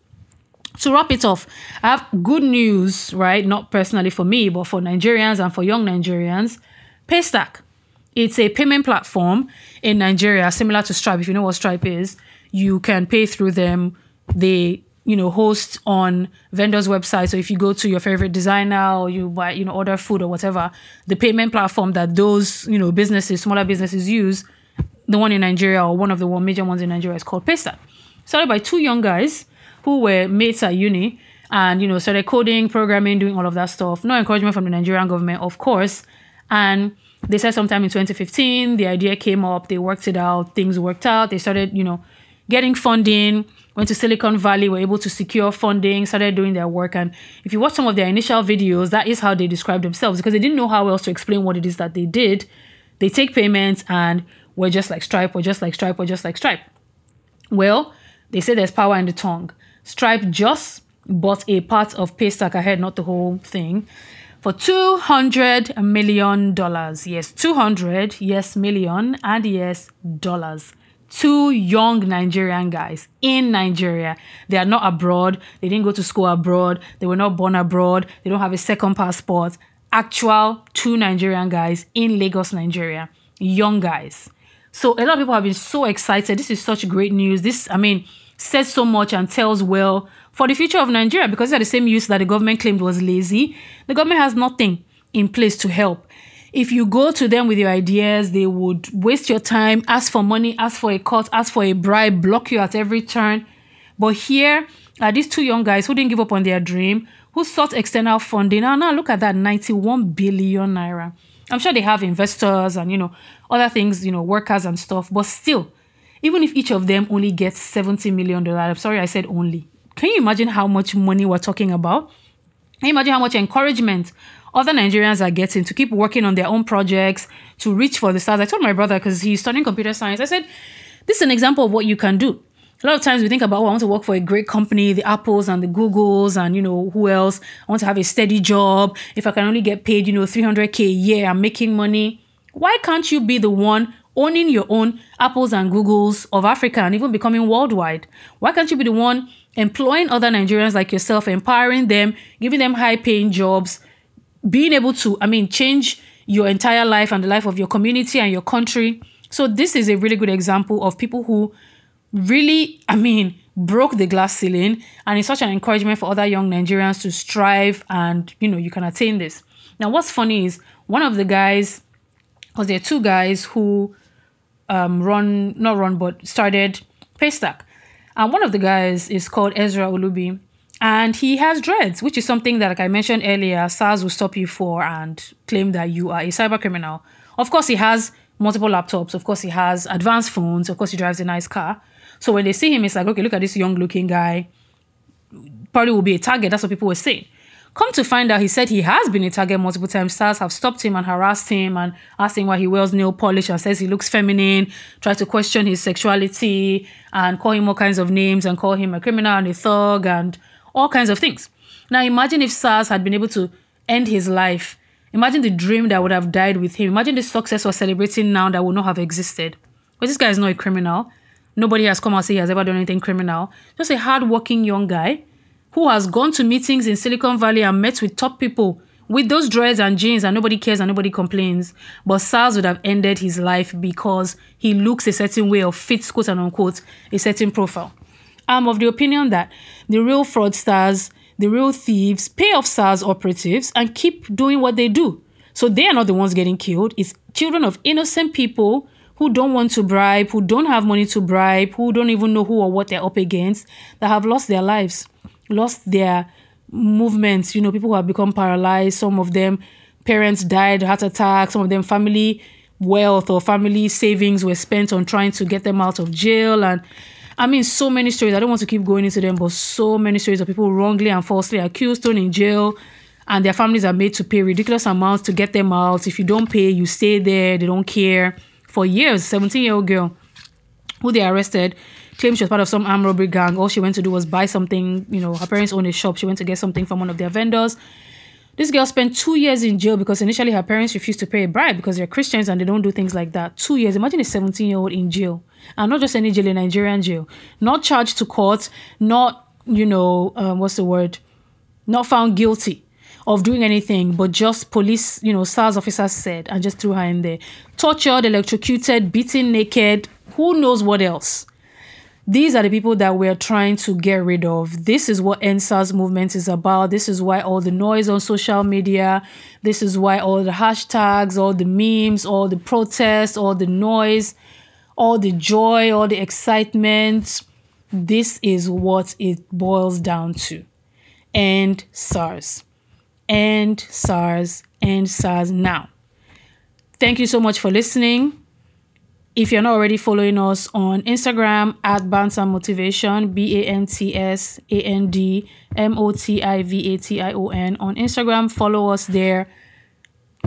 to wrap it off, I have good news, right? Not personally for me, but for Nigerians and for young Nigerians. Paystack. It's a payment platform in Nigeria, similar to Stripe. If you know what Stripe is, you can pay through them. They you know host on vendors websites so if you go to your favorite designer or you buy you know order food or whatever the payment platform that those you know businesses smaller businesses use the one in nigeria or one of the major ones in nigeria is called paystack started by two young guys who were mates at uni and you know started coding programming doing all of that stuff no encouragement from the nigerian government of course and they said sometime in 2015 the idea came up they worked it out things worked out they started you know getting funding went to Silicon Valley, were able to secure funding, started doing their work. And if you watch some of their initial videos, that is how they describe themselves because they didn't know how else to explain what it is that they did. They take payments and we're just like Stripe, or just like Stripe, or just like Stripe. Well, they say there's power in the tongue. Stripe just bought a part of Paystack ahead, not the whole thing, for $200 million. Yes, 200, yes, million, and yes, dollars two young Nigerian guys in Nigeria. They are not abroad. They didn't go to school abroad. They were not born abroad. They don't have a second passport. Actual two Nigerian guys in Lagos, Nigeria. Young guys. So a lot of people have been so excited. This is such great news. This, I mean, says so much and tells well for the future of Nigeria because they're the same use that the government claimed was lazy. The government has nothing in place to help if you go to them with your ideas, they would waste your time, ask for money, ask for a cut, ask for a bribe, block you at every turn. But here are these two young guys who didn't give up on their dream, who sought external funding. Now, now look at that 91 billion naira. I'm sure they have investors and, you know, other things, you know, workers and stuff. But still, even if each of them only gets 70 million dollars, I'm sorry I said only. Can you imagine how much money we're talking about? Can you imagine how much encouragement other Nigerians are getting to keep working on their own projects, to reach for the stars. I told my brother, because he's studying computer science, I said, this is an example of what you can do. A lot of times we think about, oh, I want to work for a great company, the Apples and the Googles, and you know, who else? I want to have a steady job. If I can only get paid, you know, 300K a year, I'm making money. Why can't you be the one owning your own Apples and Googles of Africa and even becoming worldwide? Why can't you be the one employing other Nigerians like yourself, empowering them, giving them high paying jobs, being able to, I mean, change your entire life and the life of your community and your country. So this is a really good example of people who really, I mean, broke the glass ceiling and it's such an encouragement for other young Nigerians to strive and, you know, you can attain this. Now, what's funny is one of the guys, because there are two guys who um, run, not run, but started Paystack. And one of the guys is called Ezra Olubi and he has dreads, which is something that, like I mentioned earlier, SARS will stop you for and claim that you are a cyber criminal. Of course, he has multiple laptops. Of course, he has advanced phones. Of course, he drives a nice car. So when they see him, it's like, okay, look at this young looking guy. Probably will be a target. That's what people were saying. Come to find out, he said he has been a target multiple times. SARS have stopped him and harassed him and asked him why he wears nail polish and says he looks feminine, try to question his sexuality and call him all kinds of names and call him a criminal and a thug and all kinds of things. Now, imagine if SARS had been able to end his life. Imagine the dream that would have died with him. Imagine the success we're celebrating now that would not have existed. But this guy is not a criminal. Nobody has come out say he has ever done anything criminal. Just a hardworking young guy who has gone to meetings in Silicon Valley and met with top people with those dreads and jeans and nobody cares and nobody complains. But SARS would have ended his life because he looks a certain way or fits, quote and unquote, a certain profile. I'm of the opinion that the real fraudsters, the real thieves, pay off SARS operatives and keep doing what they do. So they are not the ones getting killed. It's children of innocent people who don't want to bribe, who don't have money to bribe, who don't even know who or what they're up against, that have lost their lives, lost their movements. You know, people who have become paralyzed. Some of them, parents died, heart attack. Some of them, family wealth or family savings were spent on trying to get them out of jail. And I mean, so many stories. I don't want to keep going into them, but so many stories of people wrongly and falsely accused, thrown in jail, and their families are made to pay ridiculous amounts to get them out. If you don't pay, you stay there. They don't care. For years, 17 year old girl who they arrested claimed she was part of some armed robbery gang. All she went to do was buy something. You know, her parents own a shop. She went to get something from one of their vendors. This girl spent two years in jail because initially her parents refused to pay a bribe because they're Christians and they don't do things like that. Two years. Imagine a 17 year old in jail. And not just any jail, a Nigerian jail. Not charged to court, not, you know, um, what's the word? Not found guilty. of doing anything, but just police, you know, SARS officers said and just threw her in there. Tortured, electrocuted, beaten naked, who knows what else. These are the people that we're trying to get rid of. This is what EndSARS movement is about. This is why all the noise on social media, this is why all the hashtags, all the memes, all the protests, all the noise, all the joy, all the excitement. This is what it boils down to. EndSARS. And SARS. EndSARS now. Thank you so much for listening. If you're not already following us on Instagram at Bants and Motivation, B A N T S A N D M O T I V A T I O N on Instagram, follow us there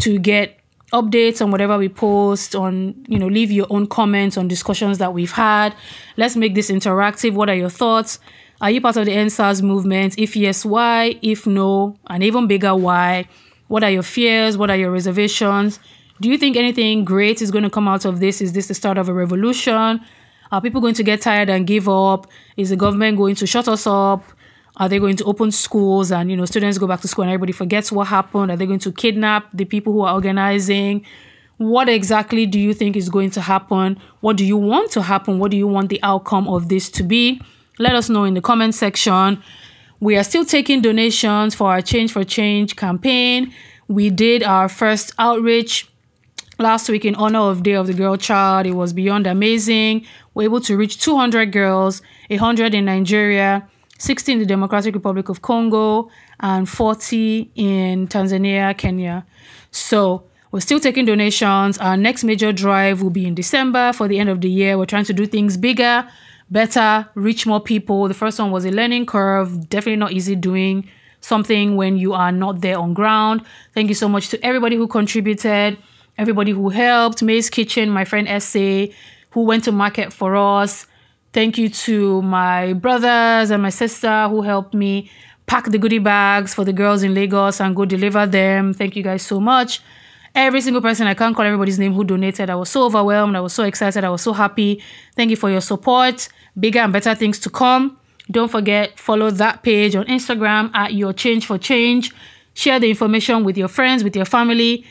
to get updates on whatever we post on you know leave your own comments on discussions that we've had. Let's make this interactive. What are your thoughts? Are you part of the EndSARS movement? If yes why? If no and even bigger why? What are your fears? What are your reservations do you think anything great is going to come out of this? Is this the start of a revolution? Are people going to get tired and give up? Is the government going to shut us up? Are they going to open schools and you know students go back to school and everybody forgets what happened? Are they going to kidnap the people who are organizing? What exactly do you think is going to happen? What do you want to happen? What do you want the outcome of this to be? Let us know in the comment section. We are still taking donations for our Change for Change campaign. We did our first outreach last week in honor of Day of the Girl Child. It was beyond amazing. We're able to reach 200 girls, 100 in Nigeria, 60 in the Democratic Republic of Congo, and 40 in Tanzania, Kenya. So we're still taking donations. Our next major drive will be in December for the end of the year. We're trying to do things bigger, better, reach more people. The first one was a learning curve, definitely not easy doing something when you are not there on ground. Thank you so much to everybody who contributed everybody who helped, May's Kitchen, my friend Essay, who went to market for us. Thank you to my brothers and my sister who helped me pack the goodie bags for the girls in Lagos and go deliver them. Thank you guys so much. Every single person, I can't call everybody's name who donated. I was so overwhelmed. I was so excited. I was so happy. Thank you for your support. Bigger and better things to come. Don't forget, follow that page on Instagram at Your Change for Change. Share the information with your friends, with your family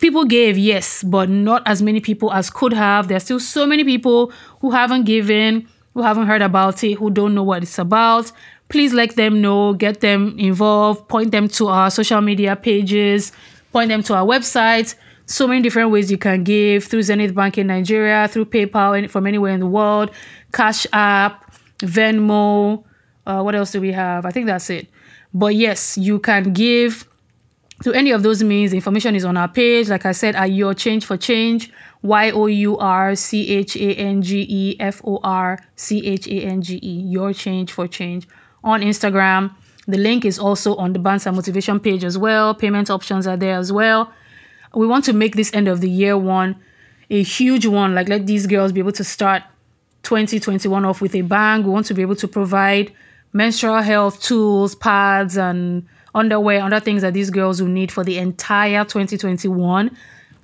people gave, yes, but not as many people as could have. There's still so many people who haven't given, who haven't heard about it, who don't know what it's about. Please let them know, get them involved, point them to our social media pages, point them to our website. So many different ways you can give through Zenith Bank in Nigeria, through PayPal from anywhere in the world, Cash App, Venmo. Uh, what else do we have? I think that's it. But yes, you can give to any of those means, information is on our page. Like I said, at Your Change for Change, Y O U R C H A N G E F O R C H A N G E, Your Change for Change on Instagram. The link is also on the Bants and Motivation page as well. Payment options are there as well. We want to make this end of the year one a huge one. Like, let these girls be able to start 2021 off with a bang. We want to be able to provide menstrual health tools, pads, and underwear, other things that these girls will need for the entire 2021.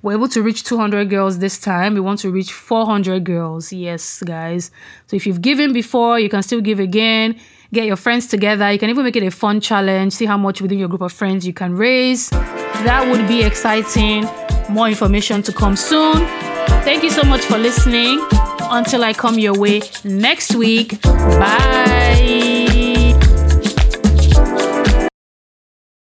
We're able to reach 200 girls this time. We want to reach 400 girls. Yes, guys. So if you've given before, you can still give again. Get your friends together. You can even make it a fun challenge. See how much within your group of friends you can raise. That would be exciting. More information to come soon. Thank you so much for listening. Until I come your way next week. Bye.